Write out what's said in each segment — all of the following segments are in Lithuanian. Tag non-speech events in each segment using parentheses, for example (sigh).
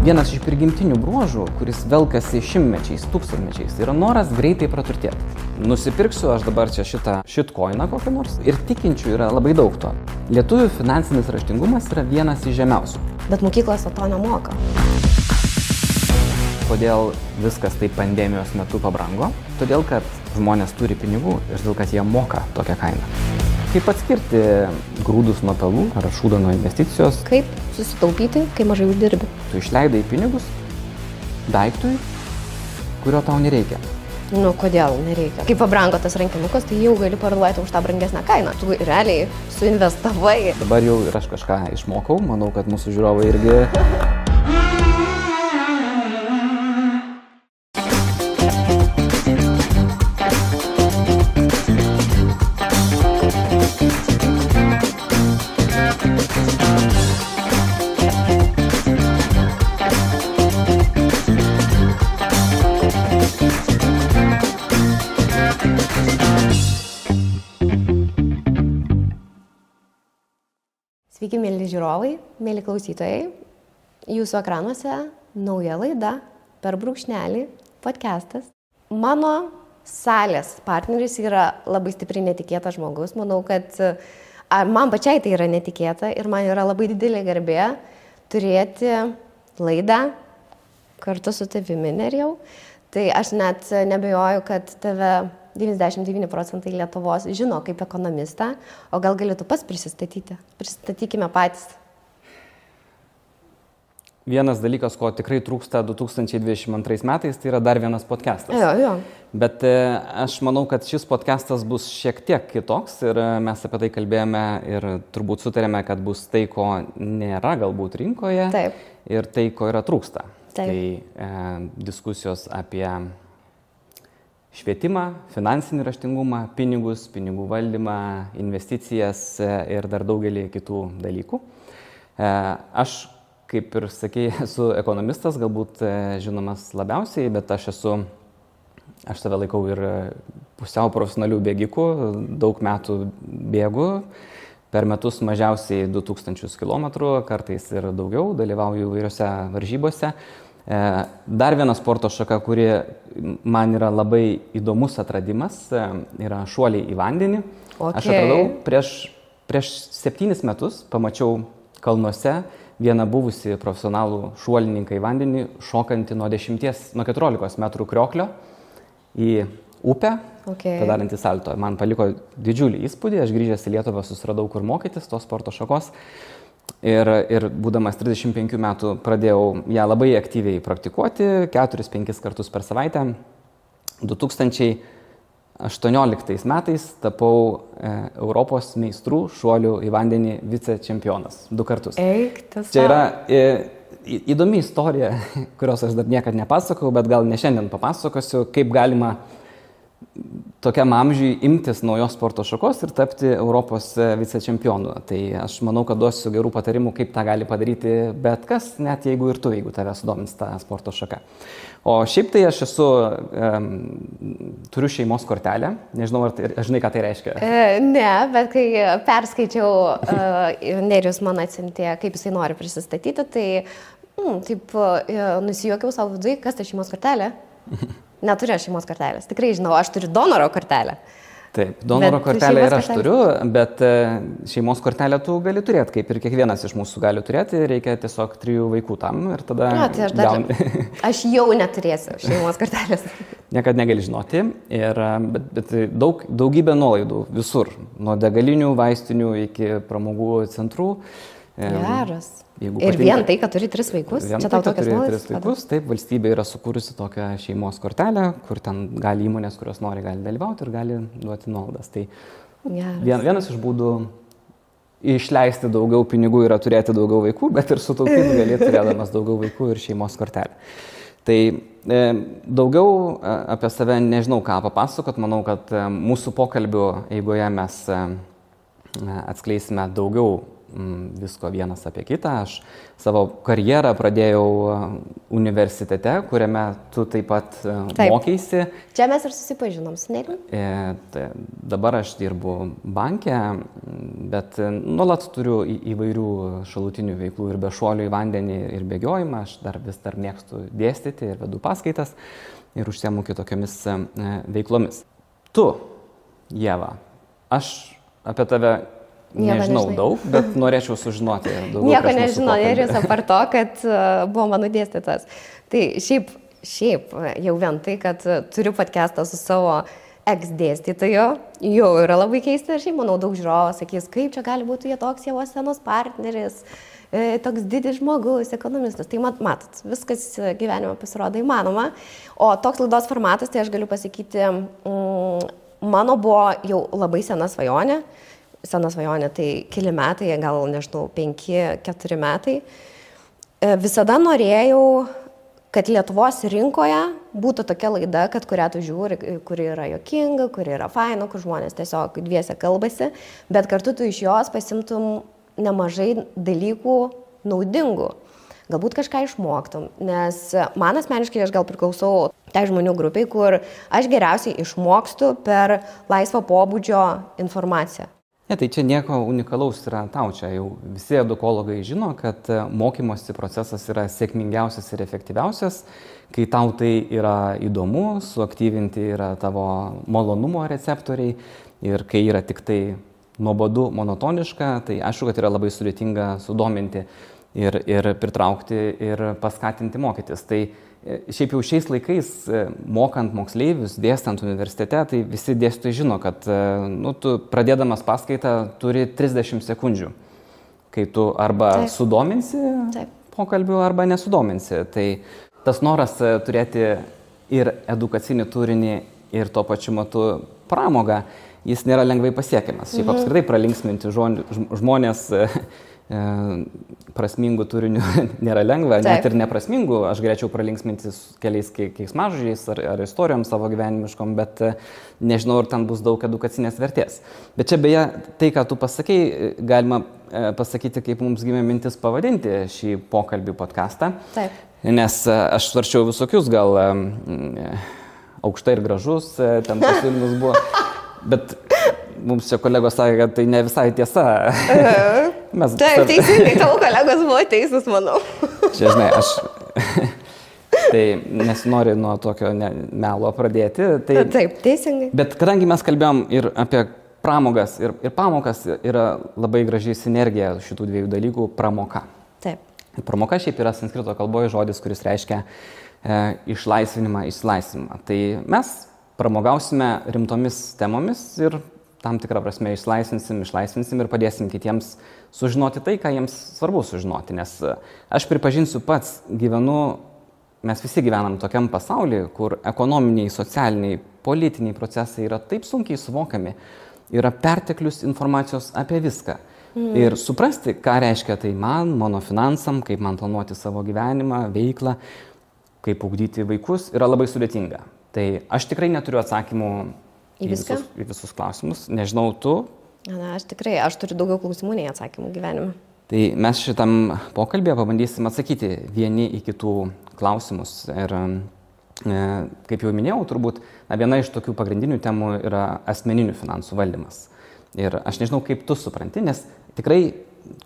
Vienas iš prigimtinių bruožų, kuris velkasi šimtmečiais, tūkstantmečiais, yra noras greitai praturtėti. Nusipirksiu aš dabar čia šitą šitkoiną kokią nors ir tikinčių yra labai daug to. Lietuvių finansinis raštingumas yra vienas iš žemiausių. Bet mokyklose to nemoka. Kodėl viskas taip pandemijos metu pabrango? Todėl, kad žmonės turi pinigų ir todėl, kad jie moka tokią kainą. Kaip atskirti grūdus nuo pelų ar šūdą nuo investicijos? Kaip susitaupyti, kai mažai uždirbi? Tu išleidai pinigus daiktui, kurio tau nereikia. Nu, kodėl nereikia? Kai pabrango tas rankinukas, tai jau gali parduoti už tą brangesnę kainą. Tu realiai suinvestavai. Dabar jau ir aš kažką išmokau, manau, kad mūsų žiūrovai irgi Sveiki, mėly žiūrovai, mėly klausytojai. Jūsų ekranuose nauja laida per brūkšnelį podcastas. Mano salės partneris yra labai stipriai netikėtas žmogus. Manau, kad man pačiai tai yra netikėta ir man yra labai didelė garbė turėti laidą kartu su tavimi, Nerijau. Tai aš net nebejoju, kad tave 99 procentai Lietuvos žino kaip ekonomistą, o gal galėtų pas prisistatyti. Pristatykime patys. vienas dalykas, ko tikrai trūksta 2022 metais, tai yra dar vienas podcastas. Jo, jo. Bet e, aš manau, kad šis podcastas bus šiek tiek kitoks ir e, mes apie tai kalbėjome ir turbūt sutarėme, kad bus tai, ko nėra galbūt rinkoje Taip. ir tai, ko yra trūksta. Taip. Tai e, diskusijos apie švietimą, finansinį raštingumą, pinigus, pinigų valdymą, investicijas e, ir dar daugelį kitų dalykų. E, Aš, kaip ir sakei, (laughs) esu ekonomistas, galbūt e, žinomas labiausiai, bet aš esu, aš save laikau ir pusiau profesionalių bėgikų, daug metų bėgu, per metus mažiausiai 2000 km, kartais ir daugiau, dalyvauju įvairiose varžybose. E, Dar viena sporto šaka, kuri man yra labai įdomus atradimas, e, yra šuoliai į vandenį. Aš Okay. atradau prieš, prieš septynis metus, pamačiau kalnuose vieną buvusi profesionalų šuolininką į vandenį, šokantį nuo, 10, nuo 14 metrų krioklio į upę, Okay. padarantį salto. Man paliko didžiulį įspūdį, aš grįžęs į Lietuvą susiradau, kur mokytis tos sporto šakos. Ir, ir būdamas 35 metų pradėjau ją labai aktyviai praktikuoti, 4-5 kartus per savaitę. 2018 metais tapau e, Europos meistrų šuolių į vandenį vicečempionas. Du kartus. Eik, tas. Čia yra e, įdomi istorija, (laughs) kurios aš dar niekada nepasakojau, bet gal ne šiandien papasakosiu, kaip galima tokiam amžiui imtis naujos sporto šakos ir tapti Europos e, vicečempionu. Tai aš manau, kad duosiu gerų patarimų, kaip tą gali padaryti bet kas, net jeigu ir tu, jeigu tave sudomins ta sporto šaka. O šiaip tai aš esu, um, turiu šeimos kortelę, nežinau, ar tai, žinai, ką tai reiškia. E, Ne, bet kai perskaičiau, uh, Nerius man atsintė, kaip jisai nori prisistatyti, tai mm, taip uh, nusijuokiau savo viduje, kas ta šeimos kortelė. (laughs) Neturiu šeimos kortelės. Tikrai žinau, aš turiu donoro kortelę. Taip, donoro Bet kortelę ir aš kortelės- turiu, bet e, šeimos kortelę tu gali turėti, kaip ir kiekvienas iš mūsų gali turėti, reikia tiesiog trijų vaikų tam ir tada Na, tai aš dar. gauni. (laughs) Aš jau neturėsiu šeimos kortelės. (laughs) Niekada negali žinoti, ir, e, bet, bet daug, daugybė nuolaidų visur, nuo degalinių, vaistinių iki pramogų centrų. E, Geras. jeigu Ir patinka- vien tai, kad turi tris vaikus. Čia tai, tau kad tokias nuolaidas. tris vaikus, taip, valstybė yra sukūrusi tokią šeimos kortelę, kur ten gali įmonės, kurios nori, gali dalyvauti ir gali duoti nuolaidas. Tai Geras. Vien, vienas iš būdų išleisti daugiau pinigų yra turėti daugiau vaikų, bet ir sutaupyti (laughs) gali turėdamas daugiau vaikų ir šeimos kortelę. Tai e, daugiau e, apie save nežinau ką papasakot, manau, kad e, mūsų pokalbių eigoje mes e, atskleisime daugiau visko vienas apie kitą. Aš savo karjerą pradėjau universitete, kuriame tu taip pat taip. mokėsi. Čia mes ir susipažinom su Neriu. E, tai dabar aš dirbu banke, bet nuolat turiu įvairių šalutinių veiklų ir be šuolių į vandenį ir bėgiojimą. Aš dar vis dar mėgstu dėstyti ir vedu paskaitas ir užsiemu kitokiamis e, veiklomis. Tu, Jėva, aš apie tave Nieko nežinau nežinai. daug, bet norėčiau sužinoti. (laughs) Nieko nežinau, jūs apart to, kad uh, buvo mano dėstytas. Tai šiaip, šiaip jau vien tai, kad turiu podcastą su savo eks dėstytoju, jau yra labai keista ir šiaip manau daug žiūrovų sakys, kaip čia gali būti jie toks Jėvos senos partneris, e, toks didis žmogus, ekonomistas. Tai mat, matot, viskas gyvenime pasirodo įmanoma. O toks laidos formatas, tai aš galiu pasakyti, mm, mano buvo jau labai sena svajonė. Sena svajonė tai keli metai, gal nežinau, penki, keturi metai. E, visada norėjau, kad Lietuvos rinkoje būtų tokia laida, kad kurią tu žiūri, kuri yra jokinga, kuri yra faina, kur žmonės tiesiog dviese kalbasi, bet kartu tu iš jos pasimtum nemažai dalykų naudingų galbūt kažką išmoktum. Nes man asmeniškai aš gal priklausau tai žmonių grupiai, kur aš geriausiai išmokstu per laisvo pobūdžio informaciją. Ne, tai čia nieko unikalaus yra tau, čia jau visi edukologai žino, kad mokymosi procesas yra sėkmingiausias ir efektyviausias, kai tau tai yra įdomu, suaktyvinti yra tavo malonumo receptoriai ir kai yra tik tai nuobodu, monotoniška, tai aišku, kad yra labai sudėtinga sudominti ir, ir pritraukti ir paskatinti mokytis. Tai e, šiaip jau šiais laikais, e, mokant moksleivius, dėstant universitete, tai visi dėstytojai žino, kad e, nu, tu pradėdamas paskaitą turi 30 sekundžių, kai tu arba Taip. sudominsi Taip. pokalbiu, arba nesudominsi. Tai tas noras turėti ir edukacinį turinį, ir tuo pačiu metu pramogą, jis nėra lengvai pasiekiamas. Šiaip mhm. apskritai pralinksminti žmonės prasmingų turinių (laughs) nėra lengva, Taip. net ir neprasmingų, aš galėčiau pralinksminti keliais keiksmažodžiais ar, ar istorijom savo gyvenimiškom, bet e, nežinau, ar ten bus daug edukacinės vertės. Bet čia beje, tai, ką tu pasakei, e, galima pasakyti, kaip mums gimė mintis pavadinti šį pokalbį podcastą. Taip. Nes aš svarčiau visokius, gal aukštai ir gražus, ten pasiūlymus buvo. (laughs) Bet mums čia kolegos sakė, kad tai ne visai tiesa. (laughs) Mes Taip, teisingai, tavo kolegos buvo teisūs, manau. (laughs) čia, žinai, aš. (laughs) tai nesinori nuo tokio ne, melo pradėti. Tai, Taip, teisingai. Bet kadangi mes kalbėjom ir apie pramogas, ir, ir pamokas yra labai gražiai sinergija šitų dviejų dalykų - pramoka. Taip. Pramoka šiaip yra sanskrito kalboje žodis, kuris reiškia e, išlaisvinimą, išlaisvinimą. Tai mes pramogausime rimtomis temomis ir tam tikrą prasme išlaisvinsim, išlaisvinsim ir padėsim kitiems sužinoti tai, ką jiems svarbu sužinoti. Nes e, aš pripažinsiu pats, gyvenu, mes visi gyvenam tokiam pasaulyje, kur ekonominiai, socialiniai, politiniai procesai yra taip sunkiai suvokiami, yra perteklius informacijos apie viską. Mm. Ir suprasti, ką reiškia tai man, mano finansam, kaip man planuoti savo gyvenimą, veiklą, kaip ugdyti vaikus, yra labai sudėtinga. Tai aš tikrai neturiu atsakymų Į, į, visus, į visus klausimus. Nežinau, tu. Na, aš tikrai, aš turiu daugiau klausimų nei atsakymų gyvenime. Tai mes šitam pokalbėje pabandysim atsakyti vieni į kitų klausimus. Ir e, kaip jau minėjau, turbūt na, viena iš tokių pagrindinių temų yra asmeninių finansų valdymas. Ir aš nežinau, kaip tu supranti, nes tikrai,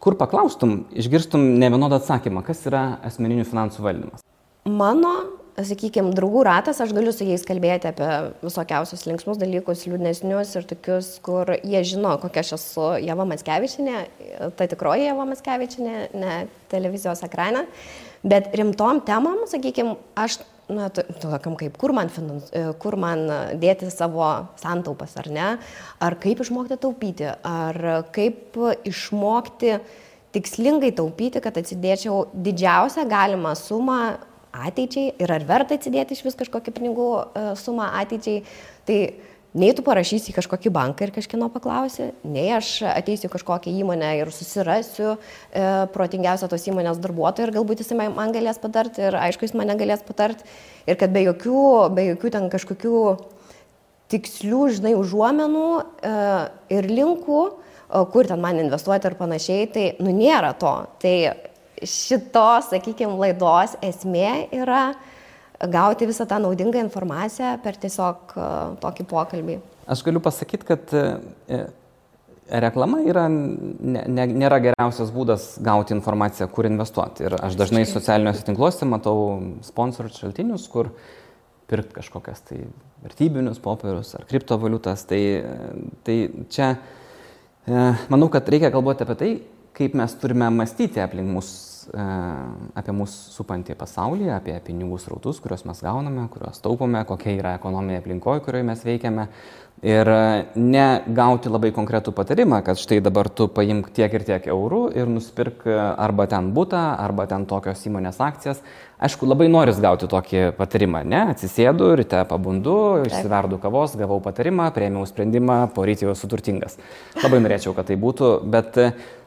kur paklaustum, išgirstum ne vienodą atsakymą, kas yra asmeninių finansų valdymas. Mano sakykime, draugų ratas, aš galiu su jais kalbėti apie visokiausius linksmus dalykus, liūdnesnius ir tokius, kur jie žino, kokia aš esu Java Matskevičinė, ta tikroji Java Matskevičinė, ne televizijos ekraną. Bet rimtom temam, sakykime, aš, na, tokiam kaip, kur man, finans, kur man dėti savo santaupas, ar ne, ar kaip išmokti taupyti, ar kaip išmokti tikslingai taupyti, kad atsidėčiau didžiausią galimą sumą ateičiai ir ar verta atsidėti iš vis kažkokią pinigų e, sumą ateičiai. Tai nei tu parašysi į kažkokį banką ir kažkieno paklausi, nei aš ateisiu kažkokią įmonę ir susirasiu e, protingiausią tos įmonės darbuotoją ir galbūt jis man galės patarti ir aišku, jis mane galės patarti ir kad be jokių, be jokių ten kažkokių tikslių, žinai, užuomenų e, ir linkų, kur ten man investuoti ir panašiai, tai nu nėra to. Tai šitos, sakykime, laidos esmė yra gauti visą tą naudingą informaciją per tiesiog tokį pokalbį. Aš galiu pasakyti, kad reklama yra, ne, ne, nėra geriausias būdas gauti informaciją, kur investuoti. Ir aš dažnai socialiniuose tinkluose matau sponsorių šaltinius, kur pirkti kažkokias tai vertybinius popierius ar kriptovaliutas. Tai, tai čia e, manau, kad reikia galvoti apie tai, kaip mes turime mąstyti aplink mus, e, apie mūsų supantį pasaulį, apie pinigų srautus, kuriuos mes gauname, kuriuos taupome, kokia yra ekonominė aplinkoje, kurioje mes veikiame ir e, negauti labai konkretų patarimą, kad štai dabar tu paimk tiek ir tiek eurų ir nusipirk e, arba ten būtą, arba ten tokios įmonės akcijas. Aišku, labai noris gauti tokį patarimą, ne? Atsisėdu, ryte pabundu, išsiverdu kavos, gavau patarimą, prieimiau sprendimą, poryt jau esu turtingas. Labai norėčiau, kad tai būtų, bet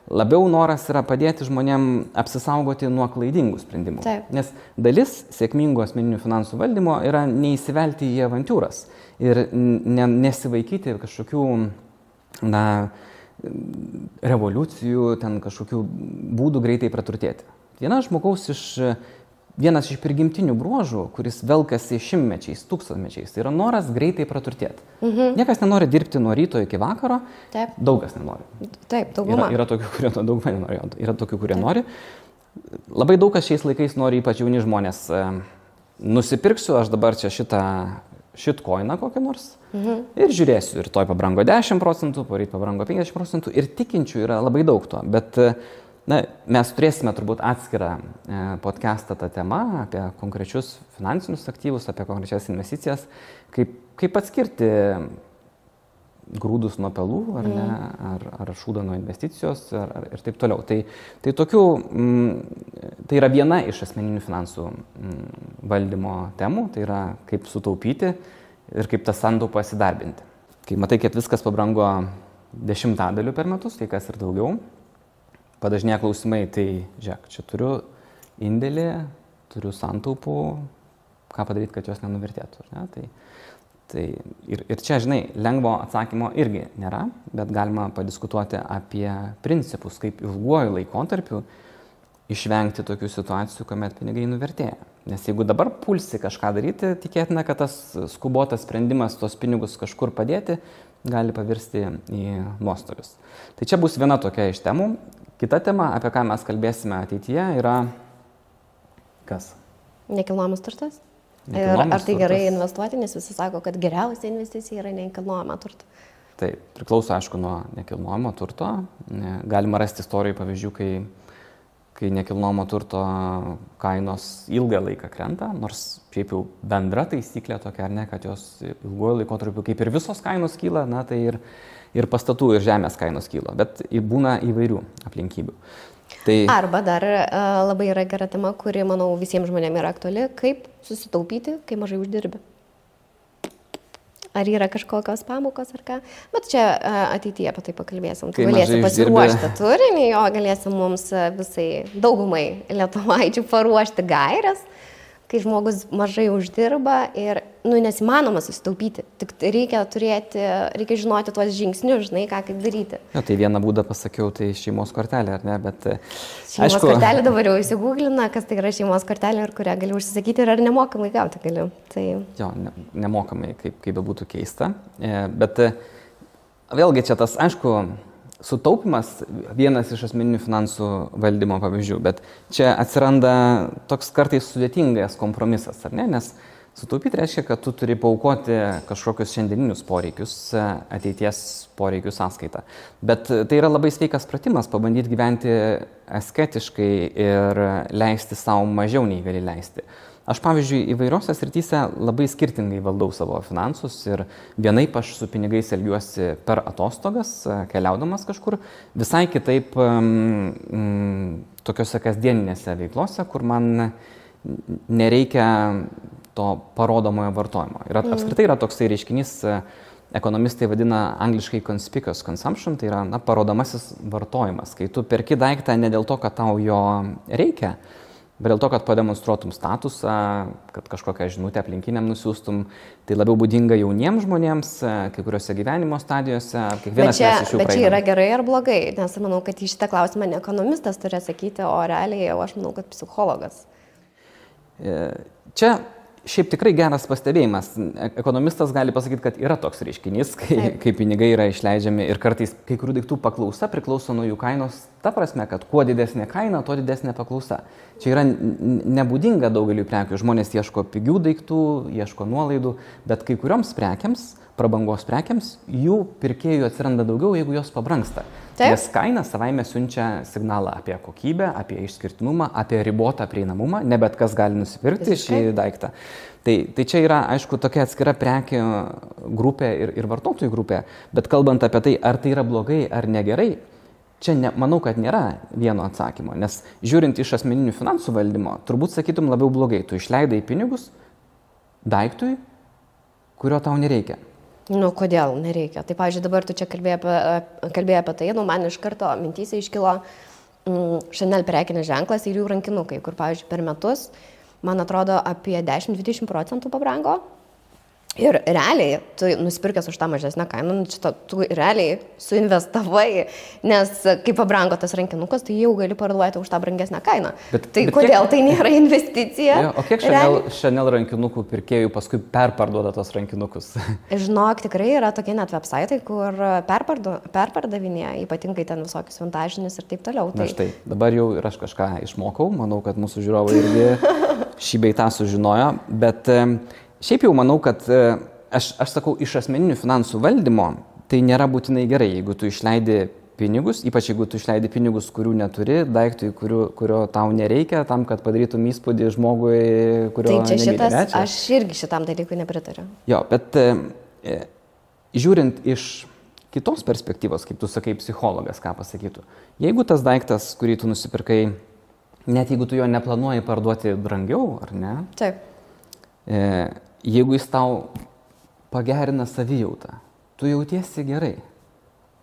labiau noras yra padėti žmonėm apsisaugoti nuo klaidingų sprendimų. Taip. Nes dalis sėkmingų asmeninių finansų valdymo yra neįsivelti į avantūras ir ne, nesivaikyti kažkokių, na, revoliucijų, ten kažkokių būdų greitai praturtėti. Viena žmogaus iš, vienas iš prigimtinių bruožų, kuris velkasi šimtmečiais, tūkstantmečiais, tai yra noras greitai praturtėti. Mhm. Niekas nenori dirbti nuo ryto iki vakaro, Taip. daugas nenori. Taip, dauguma. Yra, yra tokių, kurie to daugumai nenori, yra tokių, kurie Taip. nori. Labai daug kas šiais laikais nori, ypač jauni žmonės, nusipirksiu aš dabar čia šitą šitkoiną kokį nors mhm. ir žiūrėsiu, ir toj pabrango 10 procentų, poryt pabrango 50 procentų ir tikinčių yra labai daug to, bet na, mes turėsime turbūt atskirą e, podcastą tą temą apie konkrečius finansinius aktyvus, apie konkrečias investicijas, kaip, kaip atskirti grūdus nuo pelų, ar, ne, mhm. ar, ar šūdą nuo investicijos ar, ar, ir taip toliau. Tai, tai, tokių, m, mm, tai yra viena iš asmeninių finansų m, mm, valdymo temų, tai yra kaip sutaupyti ir kaip tą santaupą įsidarbinti. Kai matai, kad viskas pabrango dešimtadaliu per metus, tai kas ir daugiau, padažnėja klausimai, tai žiūrėk, čia turiu indėlį, turiu santaupų, ką padaryti, kad jos nenuvertėtų. Ne? Tai, Tai ir, ir čia, žinai, lengvo atsakymo irgi nėra, bet galima padiskutuoti apie principus, kaip ilguoju laikotarpiu išvengti tokių situacijų, kuomet pinigai nuvertėja. Nes jeigu dabar pulsi kažką daryti, tikėtina, kad tas skubotas sprendimas tos pinigus kažkur padėti gali pavirsti į nuostolius. Tai čia bus viena tokia iš temų. Kita tema, apie ką mes kalbėsime ateityje, yra kas? Nekilnojamas turtas? Ir ar tai gerai turtas. investuoti, nes visi sako, kad geriausia investicija yra nekilnojama turta. Tai priklauso, aišku, nuo nekilnojamo turto. Galima rasti istorijų pavyzdžių, kai, kai nekilnojamo turto kainos ilgą laiką krenta, nors šiaip jau bendra taisyklė tokia, ar ne, kad jos ilguoju laikotarpiu kaip ir visos kainos kyla, na tai ir, ir pastatų ir žemės kainos kyla, bet būna įvairių aplinkybių. Tai... Arba dar uh, labai yra gera tema, kuri, manau, visiems žmonėms yra aktuali, kaip susitaupyti, kai mažai uždirbi. Ar yra kažkokios pamokos ar ką. Bet čia uh, ateityje apie tai pakalbėsim. Tu galėsi pasiruošti turinį, jo galėsi mums visai daugumai lietuvaičių paruošti gairias. Uh, kai žmogus mažai uždirba ir, nu, nesimanoma susitaupyti. Tik reikia turėti, reikia žinoti tuos žingsnius, žinai, ką kaip daryti. Ja, tai vieną būdą pasakiau, tai šeimos kortelė, ar ne, bet... E, šeimos aišku... kortelė dabar jau įsigūglina, kas tai yra šeimos kortelė ir kurią gali užsisakyti ir ar nemokamai gauti gali. Tai... Jo, ne, nemokamai, kaip, kaip bebūtų keista. E, bet e, vėlgi čia tas, aišku, sutaupimas vienas iš asmeninių finansų valdymo pavyzdžių, bet čia atsiranda toks kartais sudėtingas kompromisas, ar ne? Nes sutaupyti reiškia, kad tu turi paukoti kažkokius šiandieninius poreikius, ateities poreikių sąskaitą. Bet tai yra labai sveikas pratimas pabandyti gyventi asketiškai ir leisti savo mažiau nei gali leisti. Aš, pavyzdžiui, įvairiose srityse labai skirtingai valdau savo finansus ir vienaip aš su pinigais elgiuosi per atostogas, keliaudamas kažkur, visai kitaip um, tokiuose kasdieninėse veiklose, kur man nereikia to parodomojo vartojimo. Ir mm. apskritai yra toksai reiškinys, ekonomistai vadina angliškai conspicuous consumption, tai yra na, parodomasis vartojimas, kai tu perki daiktą ne dėl to, kad tau jo reikia, Bet dėl to, kad pademonstruotum statusą, kad kažkokią žinutę aplinkiniam nusiųstum, tai labiau būdinga jauniems žmonėms, kai kuriuose gyvenimo stadijose. Bet čia, bet čia yra gerai ar blogai, nes manau, kad į šitą klausimą ne ekonomistas turi atsakyti, o realiai jau aš manau, kad psichologas. E, čia Šiaip tikrai geras pastebėjimas. Ekonomistas gali pasakyti, kad yra toks reiškinys, kai, kai pinigai yra išleidžiami ir kartais kai kurių daiktų paklausa priklauso nuo jų kainos, ta prasme, kad kuo didesnė kaina, tuo didesnė paklausa. Čia yra nebūdinga daugeliu prekių. Žmonės ieško pigių daiktų, ieško nuolaidų, bet kai kurioms prekiams prabangos prekiams, jų pirkėjų atsiranda daugiau, jeigu jos pabranksta. Taip. Nes kaina savaime siunčia signalą apie kokybę, apie išskirtinumą, apie ribotą prieinamumą, ne bet kas gali nusipirkti Visiškai. šį daiktą. Tai, tai čia yra, aišku, tokia atskira prekių grupė ir, ir vartotojų grupė, bet kalbant apie tai, ar tai yra blogai ar negerai, čia ne, manau, kad nėra vieno atsakymo, nes žiūrint iš asmeninių finansų valdymo, turbūt sakytum labiau blogai, tu išleidai pinigus daiktui, kurio tau nereikia. Nu, kodėl nereikia? Tai, pavyzdžiui, dabar tu čia kalbėjai apie, kalbėjai apie tai, nu, man iš karto mintys iškilo mm, Chanel prekinis ženklas ir jų rankinukai, kur, pavyzdžiui, per metus, man atrodo, apie 10-20 procentų pabrango Ir realiai, tu nusipirkęs už tą mažesnę kainą, nu, šitą, tu realiai suinvestavai, nes kai pabrango tas rankinukas, tai jau gali parduoti už tą brangesnę kainą. Bet, tai bet kodėl kiek... tai nėra investicija? Jo, o kiek Chanel, Chanel rankinukų pirkėjų paskui perparduoda tos rankinukus? (laughs) Žinok, tikrai yra tokie net websaitai, kur perpardu, perpardavinėja, ypatingai ten visokius vintažinius ir taip toliau. Tai... Na štai, dabar jau ir aš kažką išmokau, manau, kad mūsų žiūrovai irgi (laughs) šį beitą sužinojo, bet Šiaip jau manau, kad e, aš, aš sakau, iš asmeninių finansų valdymo tai nėra būtinai gerai, jeigu tu išleidi pinigus, ypač jeigu tu išleidi pinigus, kurių neturi, daiktui, kurių, kurio tau nereikia, tam, kad padarytum įspūdį žmogui, kurio... Tai čia šitas, nemylė. aš irgi šitam dalykui nepritariu. Jo, bet e, e, žiūrint iš kitos perspektyvos, kaip tu sakai, psichologas, ką pasakytų, jeigu tas daiktas, kurį tu nusipirkai, net jeigu tu jo neplanuoji parduoti brangiau, ar ne? Taip. E, jeigu jis tau pagerina savijautą, tu jautiesi gerai,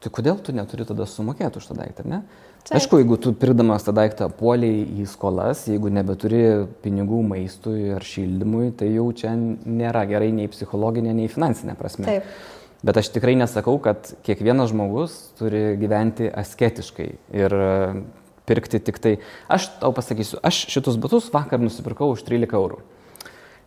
tai kodėl tu neturi tada sumokėti už tą daiktą, ne? Taip. Aišku, jeigu tu pirdamas tą daiktą puoliai į skolas, jeigu nebeturi pinigų maistui ar šildymui, tai jau čia nėra gerai nei psichologinė, nei finansinė prasme. Taip. Bet aš tikrai nesakau, kad kiekvienas žmogus turi gyventi asketiškai ir pirkti tik tai. Aš tau pasakysiu, aš šitus batus vakar nusipirkau už 13 eurų.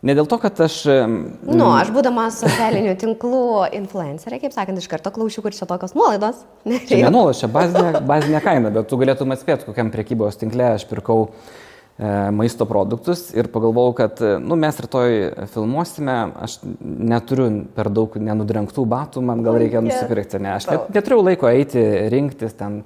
Ne dėl to, kad aš... Nu, aš būdamas socialinių tinklų influencerė, kaip sakant, iš karto klausiu, kur čia tokios nuolaidos. Čia ne nuolaidos, čia bazinė, bazinė kaina, bet tu galėtum atspėti, kokiam priekybos tinkle aš pirkau e, maisto produktus ir pagalvojau, kad nu, mes rytoj filmuosime, aš neturiu per daug nenudrenktų batų, man gal reikia nusipirkti. Ne, aš net, neturiu laiko eiti, rinktis ten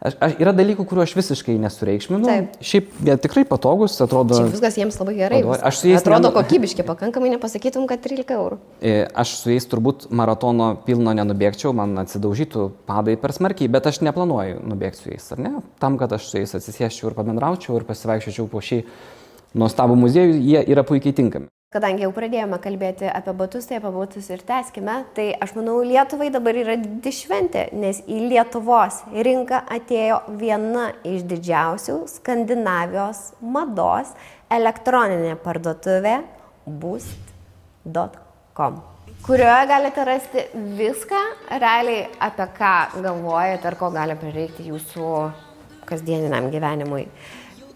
Aš, aš, yra dalykų, kuriuo aš visiškai nesureikšminu. Taip. Šiaip jie tikrai patogus, atrodo. Šiaip viskas jiems labai gerai. Vadovai. Aš su jais. Atrodo nenu... kokybiški, pakankamai nepasakytum, kad 13 eurų. E, aš su jais turbūt maratono pilno nenubėgčiau, man atsidaužytų padai per smarkiai, bet aš neplanuoju nubėgti su jais, ar ne? Tam, kad aš su jais atsisėščiau ir pabendraučiau ir pasivaikščiočiau po šį nuostabų muziejų, jie yra puikiai tinkami. Kadangi jau pradėjome kalbėti apie batus, tai apie batus ir teskime, tai aš manau, Lietuvai dabar yra didi šventė, nes į Lietuvos rinką atėjo viena iš didžiausių Skandinavijos mados elektroninė parduotuvė boost.com kurioje galite rasti viską, realiai apie ką galvojate ar ko gali prireikti jūsų kasdieniniam gyvenimui.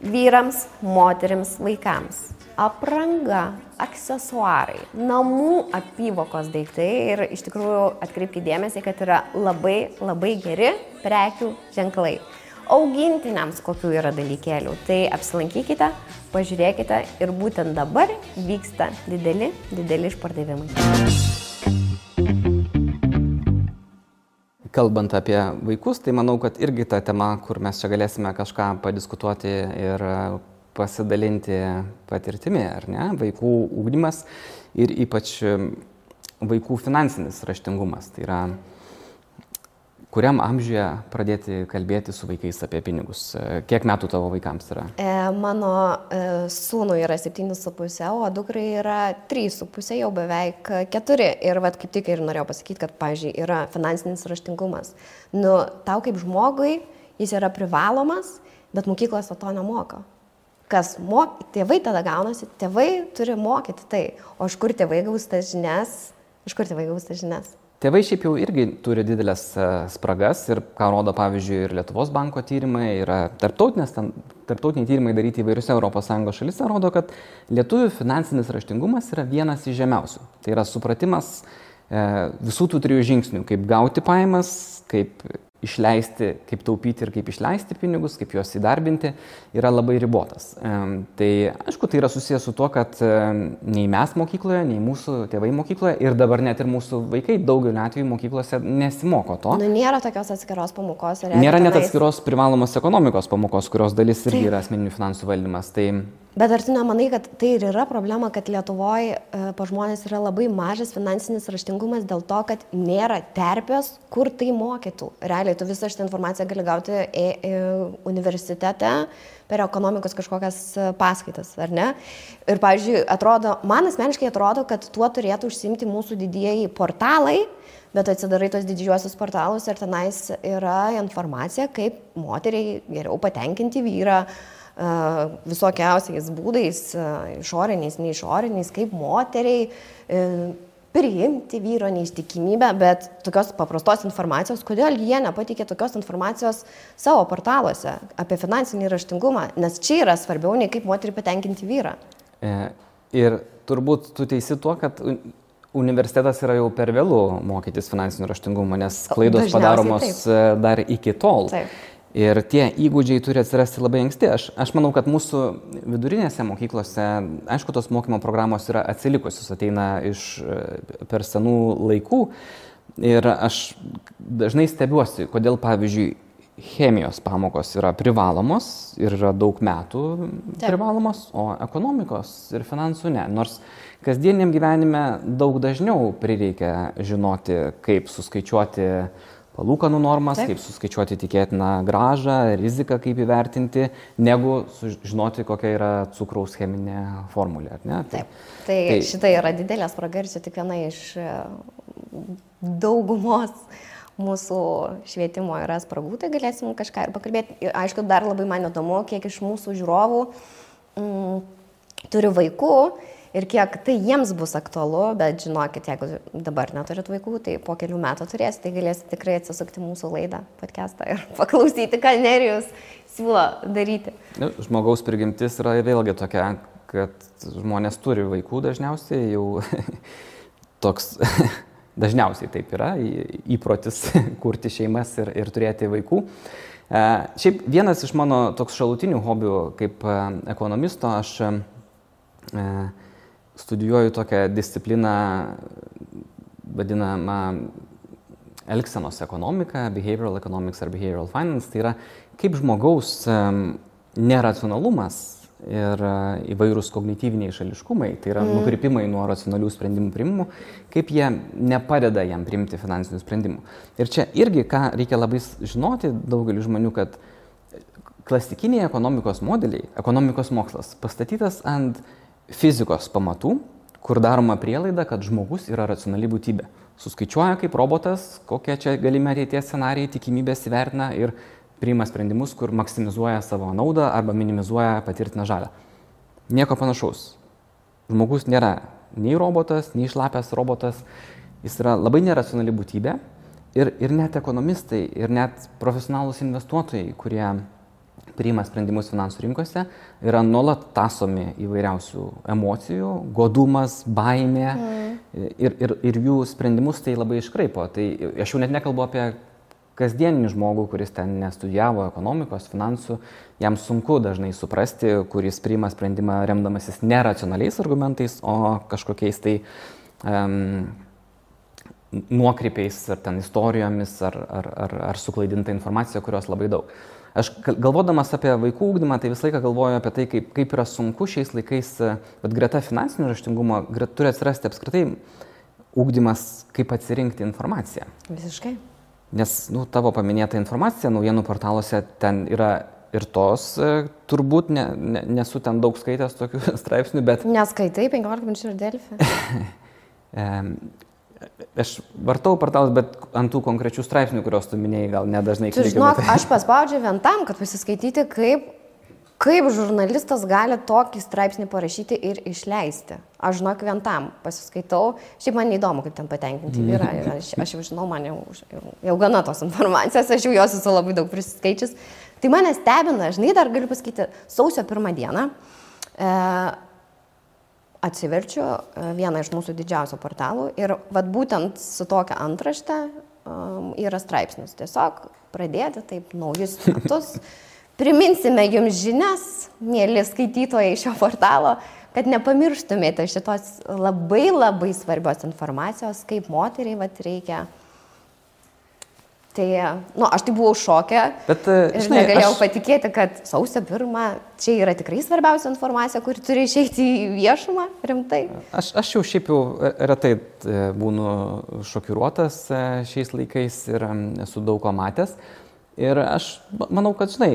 Vyrams, moteriams, vaikams apranga, aksesuarai, namų apyvokos daiktai ir iš tikrųjų atkreipkite dėmesį, kad yra labai labai geri prekių ženklai. Augintiniams kokių yra dalykėlių, tai apsilankykite, pažiūrėkite ir būtent dabar vyksta dideli, dideli išpardavimai. Kalbant apie vaikus, tai manau, kad irgi ta tema, kur mes čia galėsime kažką padiskutuoti ir pasidalinti patirtimi, ar ne? Vaikų ūkdymas ir ypač vaikų finansinis raštingumas. Tai yra, kuriam amžiuje pradėti kalbėti su vaikais apie pinigus? Kiek metų tavo vaikams yra? E, mano e, sūnui yra 7,5, o dukrai yra 3,5, jau beveik 4. Ir vad kaip tik ir norėjau pasakyti, kad, pažiūrėjau, yra finansinis raštingumas. Nu, tau kaip žmogui jis yra privalomas, bet mokyklos to nemoka. Kas mok, tėvai tada gaunasi, tėvai turi mokyti tai, o iš kur tėvai gaus tas žinias, iš kur tėvai gaus tas žinias. Tėvai šiaip jau irgi turi didelės e, spragas ir ką rodo pavyzdžiui ir Lietuvos banko tyrimai, yra tarptautiniai tyrimai daryti įvairiose ES šalise, rodo, kad lietuvių finansinis raštingumas yra vienas iš žemiausių. Tai yra supratimas e, visų tų trijų žingsnių, kaip gauti pajamas, kaip išleisti, kaip taupyti ir kaip išleisti pinigus, kaip juos įdarbinti, yra labai ribotas. Tai aišku, tai yra susijęs su tuo, kad nei mes mokykloje, nei mūsų tėvai mokykloje ir dabar net ir mūsų vaikai daugeliu atveju mokyklose nesimoko to. Nu, nėra tokios atskiros pamokos. Nėra net atskiros privalomos ekonomikos pamokos, kurios dalis irgi yra asmeninių finansų valdymas. Tai Bet ar tu nemanai, kad tai ir yra problema, kad Lietuvoje pa žmonės yra labai mažas finansinis raštingumas dėl to, kad nėra terpės, kur tai mokytų. Realiai tu visą šitą informaciją gali gauti e, e, universitete per ekonomikos kažkokias e, paskaitas, ar ne? Ir, pavyzdžiui, atrodo, man asmeniškai atrodo, kad tuo turėtų užsimti mūsų didieji portalai, bet atsidarai tos didžiuosius portalus ir tenais yra informacija, kaip moteriai geriau patenkinti vyrą visokiausiais būdais, išoriniais, neišoriniais, kaip moteriai e, priimti vyro neištikimybę, bet tokios paprastos informacijos, kodėl jie nepatikė tokios informacijos savo portaluose apie finansinį raštingumą, nes čia yra svarbiau nei kaip moterį patenkinti vyrą. E, ir turbūt tu teisi tuo, kad universitetas yra jau per vėlų mokytis finansinio raštingumo, nes klaidos padaromos taip. E, dar iki tol. Taip. Ir tie įgūdžiai turi atsirasti labai anksti. Aš, aš manau, kad mūsų vidurinėse mokyklose, aišku, tos mokymo programos yra atsilikusios, ateina iš per senų laikų. Ir aš dažnai stebiuosi, kodėl, pavyzdžiui, chemijos pamokos yra privalomos ir yra daug metų Taip. privalomos, o ekonomikos ir finansų ne. Nors kasdieniam gyvenime daug dažniau prireikia žinoti, kaip suskaičiuoti uh, palūkanų normas, Taip. kaip suskaičiuoti tikėtiną gražą, riziką kaip įvertinti, negu sužinoti, kokia yra cukraus cheminė formulė. Tai, Taip. Tai, tai šitą yra didelė spraga ir čia tik viena iš e, daugumos mūsų švietimo yra spragų, tai galėsim kažką ir pakalbėti. Aišku, dar labai man įdomu, kiek iš mūsų žiūrovų mm, turi vaikų ir kiek tai jiems bus aktualu, bet žinokit, jeigu dabar neturit vaikų, tai po kelių metų turėsite, tai galėsite tikrai atsisukti mūsų laidą, podcastą ir (laughs) paklausyti, ką Nerijus siūlo daryti. Nu, žmogaus prigimtis yra vėlgi tokia, kad žmonės turi vaikų dažniausiai, jau (laughs) toks (laughs) dažniausiai taip yra, įprotis kurti šeimas ir, ir turėti vaikų. E, šiaip vienas iš mano toks šalutinių hobių kaip e, ekonomisto, aš e, studijuoju tokią discipliną vadinamą elgsenos ekonomiką, behavioral economics ar behavioral finance. Tai yra kaip žmogaus neracionalumas ir e, įvairūs kognityviniai šališkumai, tai yra mm. nukrypimai nuo racionalių sprendimų primimų, kaip jie nepadeda jam priimti finansinių sprendimų. Ir čia irgi, ką reikia labai žinoti daugeliu žmonių, kad klasikiniai ekonomikos modeliai, ekonomikos mokslas pastatytas ant fizikos pamatų, kur daroma prielaida, kad žmogus yra racionali būtybė. Suskaičiuoja kaip robotas, kokie čia galime ateities scenarijai, tikimybės įvertina ir priima sprendimus, kur maksimizuoja savo naudą arba minimizuoja patirtiną žalę. Nieko panašaus. Žmogus nėra nei robotas, nei šlapęs robotas, jis yra labai neracionali būtybė ir, ir net ekonomistai, ir net profesionalūs investuotojai, kurie priima sprendimus finansų rinkose, yra nuolat tasomi įvairiausių emocijų, godumas, baimė mm. ir, ir, ir jų sprendimus tai labai iškraipo. Tai aš jau net nekalbu apie kasdieninį žmogų, kuris ten nestudijavo ekonomikos, finansų, jam sunku dažnai suprasti, kuris priima sprendimą remdamasis neracionaliais argumentais, o kažkokiais tai um, nuokrypiais ar ten istorijomis ar, ar, ar, ar suklaidinta informacija, kurios labai daug. Aš galvodamas apie vaikų ūkdymą, tai visą laiką galvoju apie tai, kaip, kaip yra sunku šiais laikais, bet greta finansinio raštingumo gret, turi atsirasti apskritai ūkdymas, kaip atsirinkti informaciją. Visiškai. Nes, nu, tavo paminėta informacija naujienų portaluose ten yra ir tos, turbūt ne, ne, nesu ten daug skaitęs tokių (laughs) straipsnių, bet... Neskaitai 15 minučių ir Delfį. (laughs) Aš vartau portalus, bet ant tų konkrečių straipsnių, kuriuos tu minėjai, gal nedažnai klikinu. Žinok, (laughs) aš paspaudžiu vien tam, kad pasiskaityti, kaip Kaip žurnalistas gali tokį straipsnį parašyti ir išleisti? Aš žinok, vien tam pasiskaitau. Šiaip man neįdomu, kaip ten patenkinti yra. Aš, aš jau žinau, man jau, jau, jau gana tos informacijos, aš jau jos esu labai daug prisiskaičius. Tai mane stebina, žinai, dar galiu pasakyti, sausio pirmą dieną e, atsiverčiu e, vieną iš mūsų didžiausių portalų ir vad būtent su tokia antrašte um, yra straipsnis. Tiesiog pradėti taip naujus metus. (laughs) Priminsime jums žinias, mėly skaitytojai šio portalo, kad nepamirštumėte šitos labai labai svarbios informacijos, kaip moteriai vat, reikia. Tai, nu, aš tai buvau šokę. Bet, e, žinai, negalėjau aš... patikėti, kad sausio pirmą čia yra tikrai svarbiausia informacija, kuri turi išeiti į viešumą rimtai. Aš, aš jau šiaip jau retai e, būnu šokiruotas e, šiais laikais ir esu daug ko matęs. Ir aš manau, kad, žinai,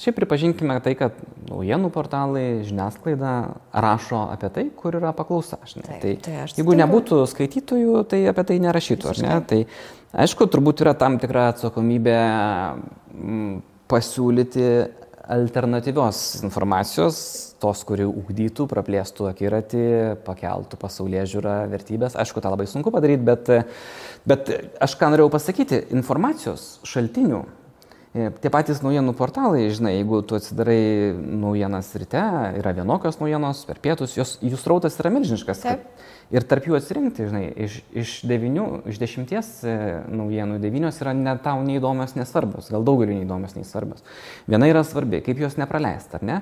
šiaip pripažinkime tai, kad naujienų portalai, žiniasklaida rašo apie tai, kur yra paklausa. Taip, tai, tai jeigu nebūtų skaitytojų, tai apie tai nerašytų, ne? Tai aišku, turbūt yra tam tikra atsakomybė pasiūlyti alternatyvios informacijos, tos, kuri ugdytų, praplėstų akiratį, pakeltų pasaulyje žiūrą vertybės. Aišku, tą labai sunku padaryti, bet, bet aš ką norėjau pasakyti, informacijos šaltinių. E, tie patys naujienų portalai, žinai, jeigu tu atsidarai naujienas ryte, yra vienokios naujienos, per pietus, jos, jų srautas yra milžiniškas. Taip. Kad, ir tarp jų atsirinkti, žinai, iš, iš, devinių, iš dešimties e, naujienų, devynios yra ne tau neįdomios, nesvarbios, gal daugeliu neįdomios, nesvarbios. Viena yra svarbi, kaip jos nepraleisti, ar ne?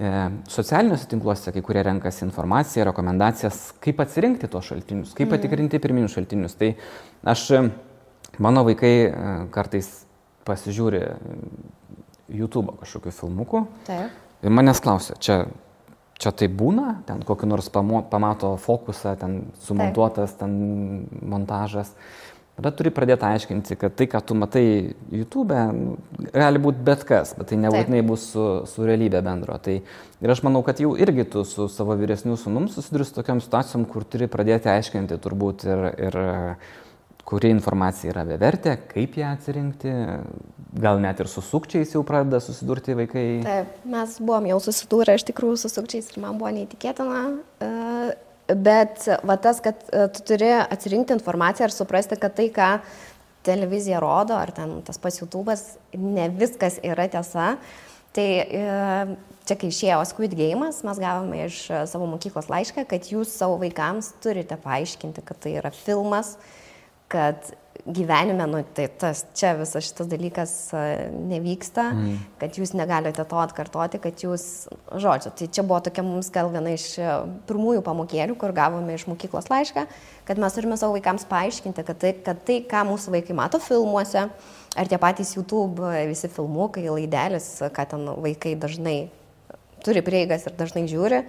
E, socialiniuose tinkluose kai kurie renkasi informaciją, rekomendacijas, kaip atsirinkti tuos šaltinius, kaip mhm. patikrinti pirminius šaltinius. Tai aš, mano vaikai kartais pasižiūri YouTube kažkokiu filmuku. Taip. Ir manęs klausia, čia čia tai būna, ten kokį nors pamo, pamato fokusą, ten sumontuotas, Taip. ten montažas. Tada turi pradėti aiškinti, kad tai, ką tu matai YouTube, nu, gali būti bet kas, bet tai nebūtinai bus su, su realybė bendro. Tai, ir aš manau, kad jau irgi tu su savo vyresniu sunum susiduri su tokiam situacijom, kur turi pradėti aiškinti turbūt ir, ir kuri informacija yra bevertė, kaip ją atsirinkti, gal net ir su sukčiais jau pradeda susidurti vaikai. Taip, mes buvom jau susidūrę iš tikrųjų su sukčiais ir man buvo neįtikėtina. E, bet va tas, kad e, tu turi atsirinkti informaciją ir suprasti, kad tai, ką televizija rodo, ar ten tas pats YouTube'as, ne viskas yra tiesa. Tai e, čia, kai išėjo Squid Game'as, mes gavome iš savo mokyklos laišką, kad jūs savo vaikams turite paaiškinti, kad tai yra filmas, uh, kad gyvenime, nu, tai tas, čia visas šitas dalykas nevyksta, mm. kad jūs negalite to atkartoti, kad jūs, žodžiu, tai čia buvo tokia mums gal viena iš pirmųjų pamokėlių, kur gavome iš mokyklos laišką, kad mes turime savo vaikams paaiškinti, kad tai, kad tai ką mūsų vaikai mato filmuose, ar tie patys YouTube visi filmukai, laidelis, ką ten vaikai dažnai turi prieigas ir dažnai žiūri,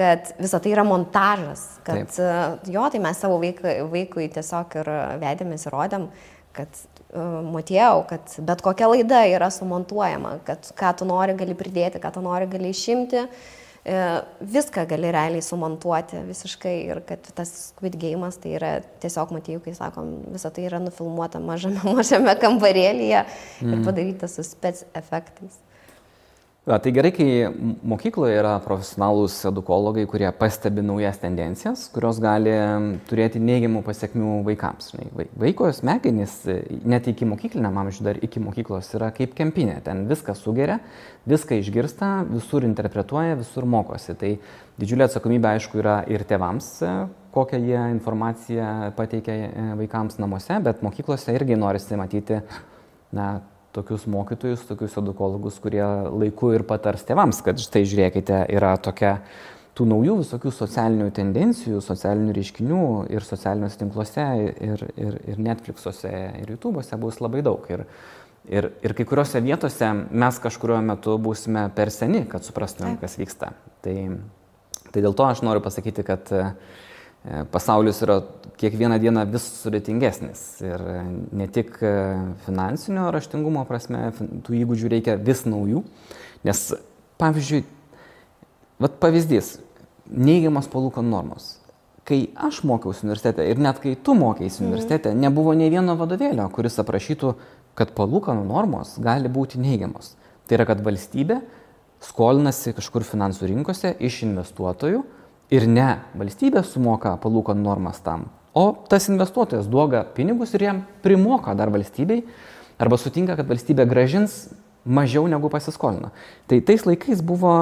kad visa tai yra montažas, kad Taip. E, jo, tai mes savo vaikui, vaikui tiesiog ir vedėmės ir rodėm, kad uh, matėjau, kad bet kokia laida yra sumontuojama, kad ką tu nori gali pridėti, ką tu nori gali išimti, uh, viską gali realiai sumontuoti visiškai ir kad tas Squid Game'as tai yra tiesiog matėjau, kai sakom, visa tai yra nufilmuota mažame, (laughs) mažame kambarėlyje mm. ir padaryta su spec efektais. Ja, tai gerai, kai mokykloje yra profesionalūs edukologai, kurie pastebi naujas tendencijas, kurios gali turėti neigiamų pasiekmių vaikams. Vaiko smegenys net iki mokykliniam amžiui, dar iki mokyklos yra kaip kempinė. Ten viską sugeria, viską išgirsta, visur interpretuoja, visur mokosi. Tai didžiulė atsakomybė, aišku, yra ir tėvams, kokią jie informaciją pateikia e, vaikams namuose, bet mokyklose irgi norisi matyti na, tokius mokytojus, tokius edukologus, kurie laiku ir patars tėvams, kad štai žiūrėkite, yra tokia tų naujų visokių socialinių tendencijų, socialinių reiškinių ir socialiniuose tinkluose, ir, ir, ir Netflixuose, ir YouTube'uose bus labai daug. Ir, ir, ir kai kuriuose vietose mes kažkurio metu būsime per seni, kad suprastumėm, kas vyksta. Tai, tai dėl to aš noriu pasakyti, kad uh, pasaulis yra kiekvieną dieną vis sudėtingesnis ir ne tik e, finansinio raštingumo prasme, tų įgūdžių reikia vis naujų, nes pavyzdžiui, vat pavyzdys, neigiamas palūkanų normos. Kai aš mokiausi universitete ir net kai tu mokėsi mhm. universitete, nebuvo nei vieno vadovėlio, kuris aprašytų, kad palūkanų normos gali būti neigiamos. Tai yra, kad valstybė skolinasi kažkur finansų rinkose iš investuotojų ir ne valstybė sumoka palūkanų normas tam, o tas investuotojas duoda pinigus ir jam primoka dar valstybei arba sutinka, kad valstybė gražins mažiau negu pasiskolino. Tai tais laikais buvo,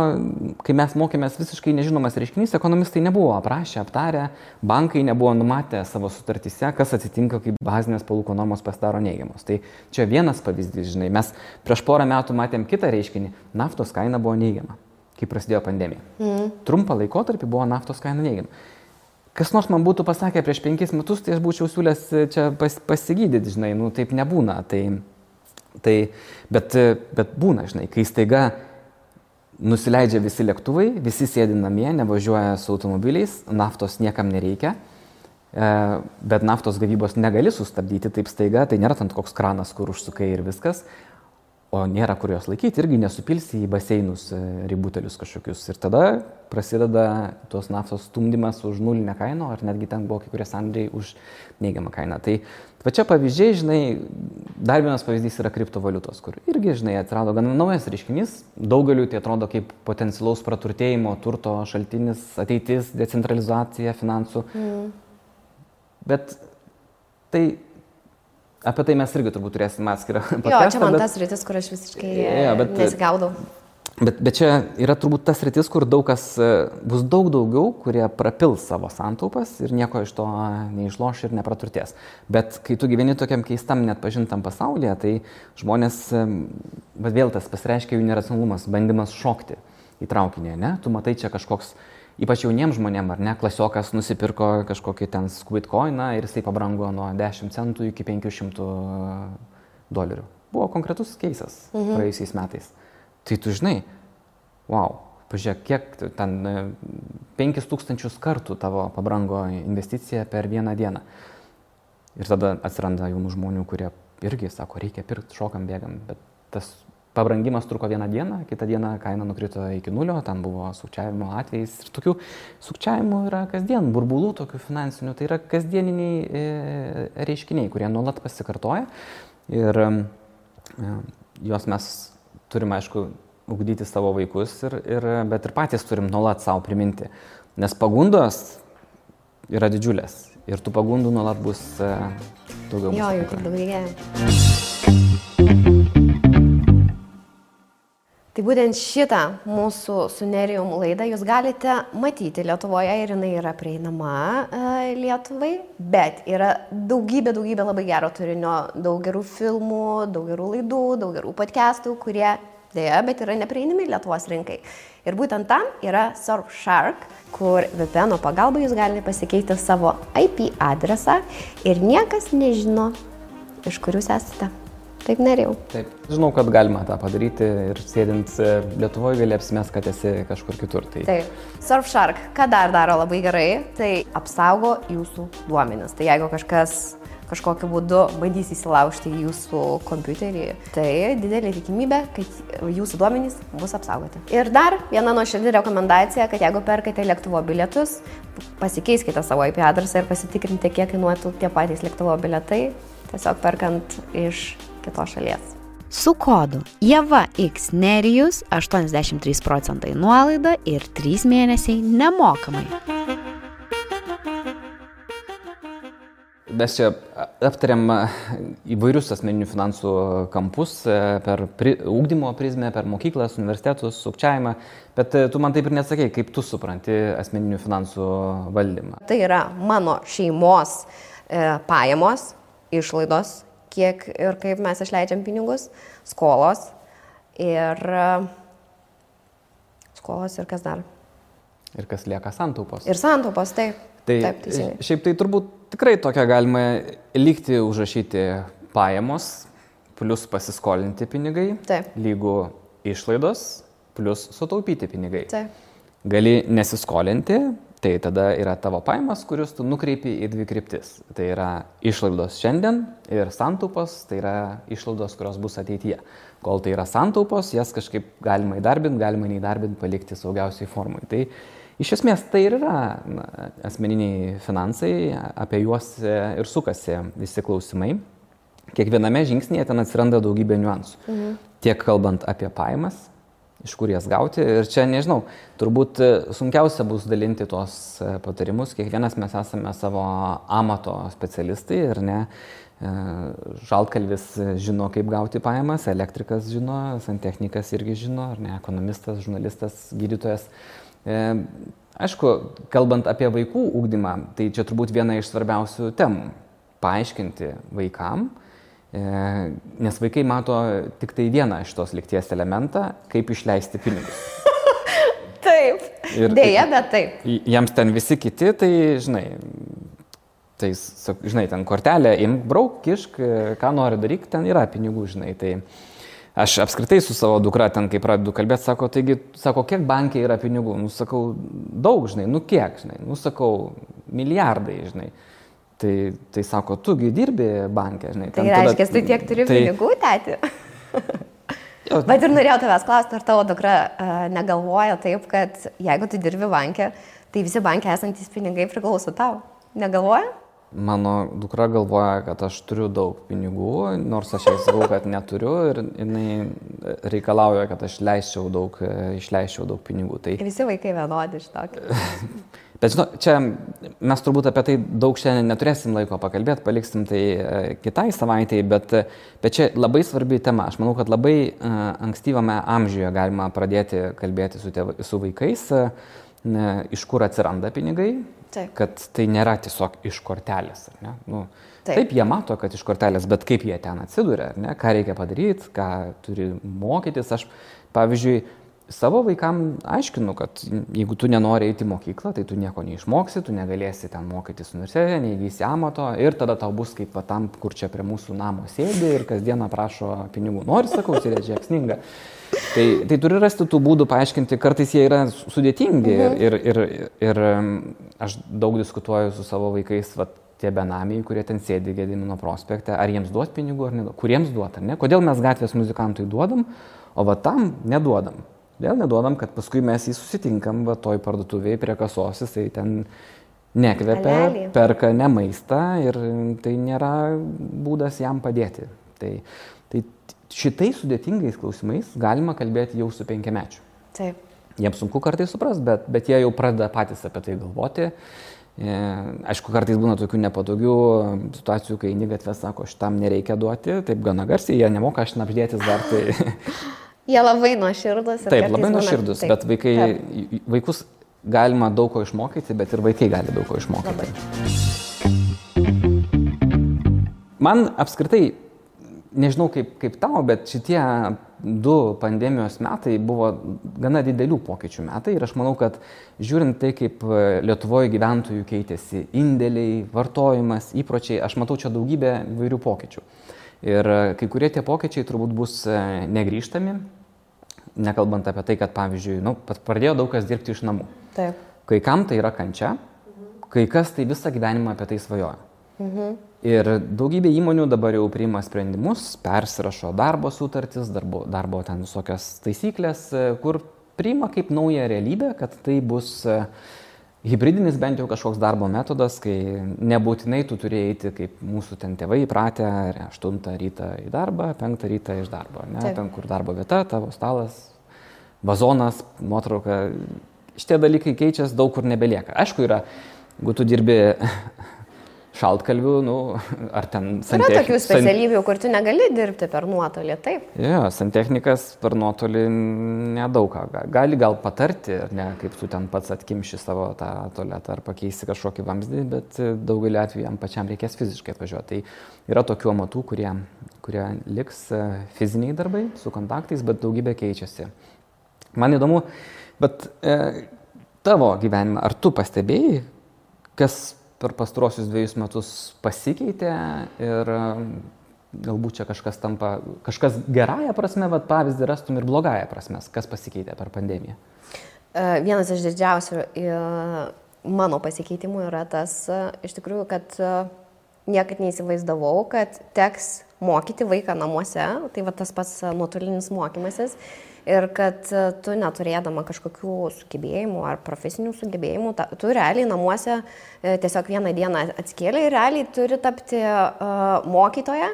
kai mes mokėmės visiškai nežinomas reiškinys, ekonomistai nebuvo aprašę, aptarę, bankai nebuvo numatę savo sutartyse, kas atsitinka, kai bazinės palūkanų normos pasidaro neigiamos. Tai čia vienas pavyzdys, žinai, mes prieš porą metų matėm kitą reiškinį, naftos kaina buvo neigiama, kai prasidėjo pandemija. Mm. Trumpą laikotarpį buvo naftos kaina neigiama. Kas nors man būtų pasakę prieš penkis metus, tai aš būčiau siūlęs čia pas, pasigydyti, žinai, nu taip nebūna. Tai, Tai, bet, bet būna, žinai, kai staiga nusileidžia visi lėktuvai, visi sėdi namie, nevažiuoja su automobiliais, naftos niekam nereikia, e, bet naftos gavybos negali sustabdyti taip staiga, tai nėra tam koks kranas, kur užsukai ir viskas, o nėra kur jos laikyti, irgi nesupilsi į baseinus e, ributelius kažkokius. Ir tada prasideda tos naftos stumdymas už nulinę kainą, ar netgi ten buvo kai kurie sandriai už neigiamą kainą. Tai va čia pavyzdžiai, žinai, dar vienas pavyzdys yra kriptovaliutos, kur irgi, žinai, atsirado gan naujas reiškinys, daugeliu tai atrodo kaip potencialaus praturtėjimo, turto šaltinis, ateitis, decentralizacija finansų. Mm. Bet tai Apie tai mes irgi turbūt turėsime atskirą podcastą. Jo, čia man bet... tas rytis, kur aš visiškai jo, bet, nesigaudau. Bet, bet čia yra turbūt tas rytis, kur daug kas e, bus daug daugiau, kurie prapils savo santaupas ir nieko iš to neišloš ir nepraturtės. Bet kai tu gyveni tokiam keistam, net pažintam pasaulyje, tai žmonės, e, bet vėl tas pasireiškia jų neracionalumas, bandymas šokti į traukinį, ne? Tu matai čia kažkoks ypač jauniems žmonėms, ar ne, klasiokas nusipirko kažkokį ten squid coiną ir jisai pabrango nuo 10 centų iki 500 dolerių. Buvo konkretus keisas mhm. praėjusiais metais. Tai tu žinai, wow, pažiūrėk, kiek ten 5000 kartų tavo pabrango investicija per vieną dieną. Ir tada atsiranda jaunų žmonių, kurie irgi sako, reikia pirkti, šokam, bėgam, bet tas Pabrangimas truko vieną dieną, kitą dieną kaina nukrito iki nulio, ten buvo sukčiavimo atvejais ir tokių sukčiavimų yra kasdien, burbulų tokių finansinių, tai yra kasdieniniai e, reiškiniai, kurie nuolat pasikartoja ir e, juos mes turime, aišku, ugdyti savo vaikus, ir, ir, bet ir patys turim nuolat savo priminti, nes pagundos yra didžiulės ir tų pagundų nuolat bus e, daugiau. Jo, jau tik daugėja. Tai būtent šitą mūsų su Nerijum laidą jūs galite matyti Lietuvoje ir jinai yra prieinama e, Lietuvai, bet yra daugybė, daugybė labai gero turinio, daug gerų filmų, daug gerų laidų, daug gerų podcastų, kurie dėja, bet yra neprieinami Lietuvos rinkai. Ir būtent tam yra Surfshark, kur VPN pagalba jūs galite pasikeisti savo IP adresą ir niekas nežino, iš kur jūs esate. Taip norėjau. Taip, žinau, kad galima tą padaryti ir sėdint e, Lietuvoje gali apsimest, kad esi kažkur kitur. Tai... Taip. Surfshark, ką dar daro labai gerai, tai apsaugo jūsų duomenis. Tai jeigu kažkas kažkokiu būdu bandys įsilaužti į jūsų kompiuterį, tai didelė tikimybė, kad jūsų duomenys bus apsaugoti. Ir dar viena nuoširdį rekomendacija, kad jeigu perkate lėktuvo bilietus, pasikeiskite savo IP adresą ir pasitikrinkite, kiek kainuotų tie patys lėktuvo bilietai, tiesiog perkant iš kitos šalies. Su kodu Jeva X Nerijus 83 procentai nuolaida ir 3 mėnesiai nemokamai. Mes čia aptariam įvairius asmeninių finansų kampus per pri, ūkdymo prizmę, per mokyklas, universitetus, sukčiavimą, bet tu man taip ir nesakai, kaip tu supranti asmeninių finansų valdymą. Tai yra mano šeimos e, pajamos, išlaidos kiek ir kaip mes išleidžiam pinigus, skolos ir skolos ir kas dar. Ir kas lieka santaupos. Ir santaupos, taip. Tai taip, teisingai. šiaip tai turbūt tikrai tokia galima lygti užrašyti pajamos, plus pasiskolinti pinigai, taip. lygų išlaidos, plus sutaupyti pinigai. Taip. Gali nesiskolinti, Tai tada yra tavo paimas, kurius tu nukreipi į dvi kryptis. Tai yra išlaidos šiandien ir santaupos, tai yra išlaidos, kurios bus ateityje. Kol tai yra santaupos, jas kažkaip galima įdarbinti, galima neįdarbinti, palikti saugiausiai formui. Tai iš esmės tai ir yra na, asmeniniai finansai, apie juos ir sukasi visi klausimai. Kiekviename žingsnėje ten atsiranda daugybė niuansų. Mhm. Tiek kalbant apie pajamas, iš kur jas gauti. Ir čia, nežinau, turbūt sunkiausia bus dalinti tuos patarimus. Kiekvienas mes esame savo amato specialistai ir ne. Žaltkalvis žino, kaip gauti pajamas, elektrikas žino, santechnikas irgi žino, ar ne, ekonomistas, žurnalistas, gydytojas. Aišku, kalbant apie vaikų ūkdymą, tai čia turbūt viena iš svarbiausių temų - paaiškinti vaikam, E, nes vaikai mato tik tai vieną iš tos likties elementą, kaip išleisti pinigus. (laughs) taip. Ir, Deja, bet taip. Jiems ten visi kiti, tai žinai, tai, žinai, ten kortelė, imk, brauk, kišk, ką nori daryk, ten yra pinigų, žinai. Tai aš apskritai su savo dukra ten, kai pradedu kalbėti, sako, taigi, sako, kiek bankė yra pinigų? Nusakau, daug, žinai, nu kiek, žinai, nusakau, milijardai, žinai. Tai, tai sako, tugi dirbi bankė, žinai. Tai reiškia, tada... tu tiek turi tai... pinigų, tėti. (laughs) Bet ir norėjau tavęs klausti, ar tavo dukra uh, negalvoja taip, kad jeigu tu dirbi bankė, tai visi bankė esantis pinigai priklauso tau. Negalvoja? Mano dukra galvoja, kad aš turiu daug pinigų, nors aš jai sakau, kad neturiu ir jinai reikalauja, kad aš leisčiau daug, išleisčiau daug pinigų. Tai... Visi vaikai vienodi iš tokio. (laughs) Bet žinau, čia mes turbūt apie tai daug šiandien neturėsim laiko pakalbėti, paliksim tai e, kitai savaitėjai, bet, bet čia labai svarbi tema. Aš manau, kad labai uh, ankstyvame amžiuje galima pradėti kalbėti su, tėva, su vaikais, uh, iš kur atsiranda pinigai, taip. kad tai nėra tiesiog iš kortelės. Nu, taip. taip, jie mato, kad iš kortelės, bet kaip jie ten atsiduria, ką reikia padaryti, ką turi mokytis. Aš, pavyzdžiui, savo vaikam aiškinu, kad jeigu tu nenori eiti į mokyklą, tai tu nieko neišmoksi, tu negalėsi ten mokytis universitete, neįgysi amato ir tada tau bus kaip va, tam, kur čia prie mūsų namo sėdi ir kasdieną prašo pinigų. Nori, sakau, sėdėdžiai, sninga. Tai, tai turi rasti tų būdų paaiškinti, kartais jie yra sudėtingi mhm. ir, ir, ir, ir aš daug diskutuoju su savo vaikais, va, tie benamiai, kurie ten sėdi Gedimino prospekte, ar jiems duot pinigų ar neduot, kuriems duot, ar ne, kodėl mes gatvės muzikantui duodam, o va tam neduodam. Vėl neduodam, kad paskui mes jį susitinkam, va toj parduotuvėje prie kasos, jisai ten nekvepia, Alelį. perka ne maistą ir tai nėra būdas jam padėti. Tai, tai šitais sudėtingais klausimais galima kalbėti jau su penkiamečiu. Taip. Jiems sunku kartais supras, bet, bet jie jau pradeda patys apie tai galvoti. E, aišku, kartais būna tokių nepatogių situacijų, kai eini gatvė sako, šitam nereikia duoti, taip gana garsiai, jie nemoka šnapždėtis dar. Tai... (laughs) (laughs) Jie labai nuoširdus. Taip, labai nuoširdus, bet vaikai, taip. vaikus galima daug ko išmokyti, bet ir vaikai gali daug ko išmokyti. Labai. Man apskritai, nežinau kaip, kaip tau, bet šitie du pandemijos metai buvo gana didelių pokyčių metai ir aš manau, kad žiūrint tai, kaip Lietuvoje gyventojų keitėsi indėliai, vartojimas, įpročiai, aš matau čia daugybę vairių pokyčių. Ir kai kurie tie pokyčiai turbūt bus negryžtami, nekalbant apie tai, kad, pavyzdžiui, nu, pradėjo daug kas dirbti iš namų. Taip. Kai kam tai yra kančia, kai kas tai visą gyvenimą apie tai svajoja. Mhm. Ir daugybė įmonių dabar jau priima sprendimus, persirašo darbo sutartis, darbo, darbo ten visokias taisyklės, kur priima kaip naują realybę, kad tai bus uh, hybridinis bent jau kažkoks darbo metodas, kai nebūtinai tu turi eiti, kaip mūsų ten tėvai įpratę, 8 rytą į darbą, 5 rytą iš darbo. Ne? Taip. Ten, kur darbo vieta, tavo stalas, vazonas, nuotrauka. Šitie dalykai keičiasi, daug kur nebelieka. Aišku, yra, jeigu tu dirbi šaltkalvių, nu, (laughs) ar ten santechnikas. Yra tokių specialybių, kur tu negali dirbti per nuotolį, taip? Jo, ja, santechnikas per nuotolį nedaug ką. Gali gal patarti, ne, kaip tu ten pats atkimši savo tą tualetą ar pakeisti kažkokį vamzdį, bet daugelį atvejų jam pačiam reikės fiziškai atvažiuoti. Tai yra tokių amatų, kurie, kurie liks e, fiziniai darbai su kontaktais, bet daugybė keičiasi. Man įdomu, bet e, tavo gyvenime, ar tu pastebėjai, kas per pastarosius dviejus metus pasikeitė ir um, galbūt čia kažkas tampa, kažkas gerąją prasme, bet pavyzdį rastum ir blogąją prasme, kas pasikeitė per pandemiją. E, vienas iš didžiausių e, mano pasikeitimų yra tas, e, iš tikrųjų, kad niekad neįsivaizdavau, kad teks mokyti vaiką namuose, tai va tas pats nuotolinis mokymasis. Ir kad e, tu neturėdama kažkokių sugebėjimų ar profesinių sugebėjimų, ta, tu realiai namuose e, tiesiog vieną dieną atskėlė ir realiai turi tapti uh, mokytoja,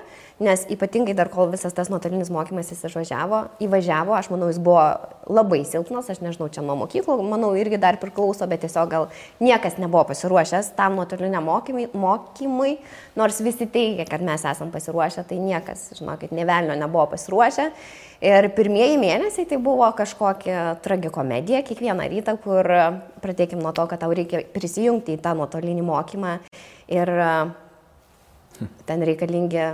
nes ypatingai dar kol visas tas nuotolinis mokymas įsivažiavo, įvažiavo, aš manau, jis buvo labai silpnas, aš nežinau, čia nuo mokyklų, manau, irgi dar priklauso, bet tiesiog gal niekas nebuvo pasiruošęs tam nuotoliniam mokymui, mokymui, nors visi teigia, kad mes esam pasiruošę, tai niekas, žinokit, nevelnio nebuvo pasiruošę. Ir pirmieji mėnesiai tai buvo kažkokia tragikomedija kiekvieną rytą, kur pradėkim nuo to, kad tau reikia prisijungti į tą nuotolinį mokymą ir ten reikalingi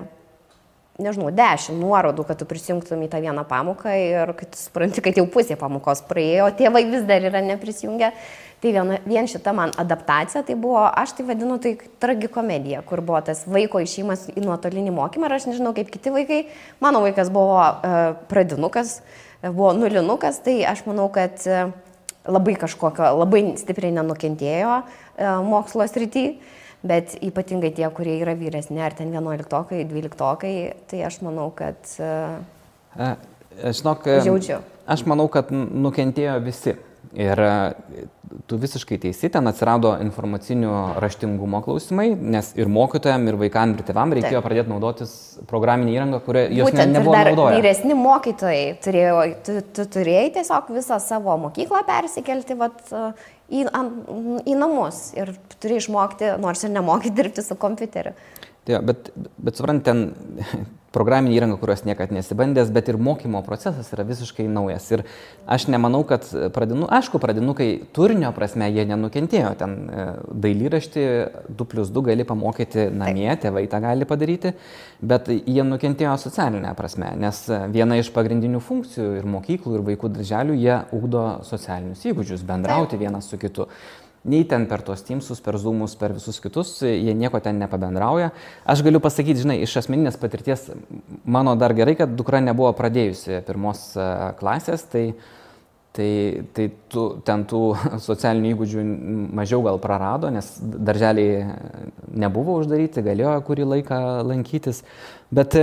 nežinau, dešimt nuorodų, kad tu prisijungtum į tą vieną pamoką ir tu supranti, kad jau pusė pamokos praėjo, tėvai vis dar yra neprisijungę. Tai viena, vien šita man adaptacija, tai buvo, aš tai vadinu, tai tragikomedija, kur buvo tas vaiko išėjimas į nuotolinį mokymą ir aš nežinau kaip kiti vaikai, mano vaikas buvo uh, pradinukas, buvo nulinukas, tai aš manau, kad uh, labai kažkokio, labai stipriai nenukentėjo uh, mokslo srity. Bet ypatingai tie, kurie yra vyresni, ar ten 11-okai, 12-okai, tai aš manau, kad... Uh, Žinok, žiaudžiu. Aš manau, kad nukentėjo visi. Ir tu visiškai teisi, ten atsirado informacinių raštingumo klausimai, nes ir mokytojams, ir vaikams, ir tėvam reikėjo Taip. pradėti naudotis programinę įrangą, kurią jos Būtent, ne, nebuvo naudoję. Vyresni mokytojai turėjo, tu, tu turėjai tiesiog visą savo mokyklą persikelti vat, į, į namus ir turi išmokti, nors ir nemokyti dirbti su kompiuteriu. Tai, bet, bet suprant, ten (laughs) programinė įranga, kurios niekada nesibandęs, bet ir mokymo procesas yra visiškai naujas. Ir aš nemanau, kad pradinu, aišku, pradinukai turinio prasme jie nenukentėjo. Ten e, dailyraštį 2 plus 2 gali pamokyti namie, tėvai tą gali padaryti, bet jie nukentėjo socialinė prasme, nes viena iš pagrindinių funkcijų ir mokyklų, ir vaikų darželių jie ugdo socialinius įgūdžius, bendrauti Taip. vienas su kitu nei ten per tos Teamsus, per Zoomus, per visus kitus, jie nieko ten nepabendrauja. Aš galiu pasakyti, žinai, iš asmeninės patirties, mano dar gerai, kad dukra nebuvo pradėjusi pirmos e, klasės, tai, tai, tai tu, ten tų (laughs) socialinių įgūdžių mažiau gal prarado, nes darželiai nebuvo uždaryti, galėjo kurį laiką lankytis. Bet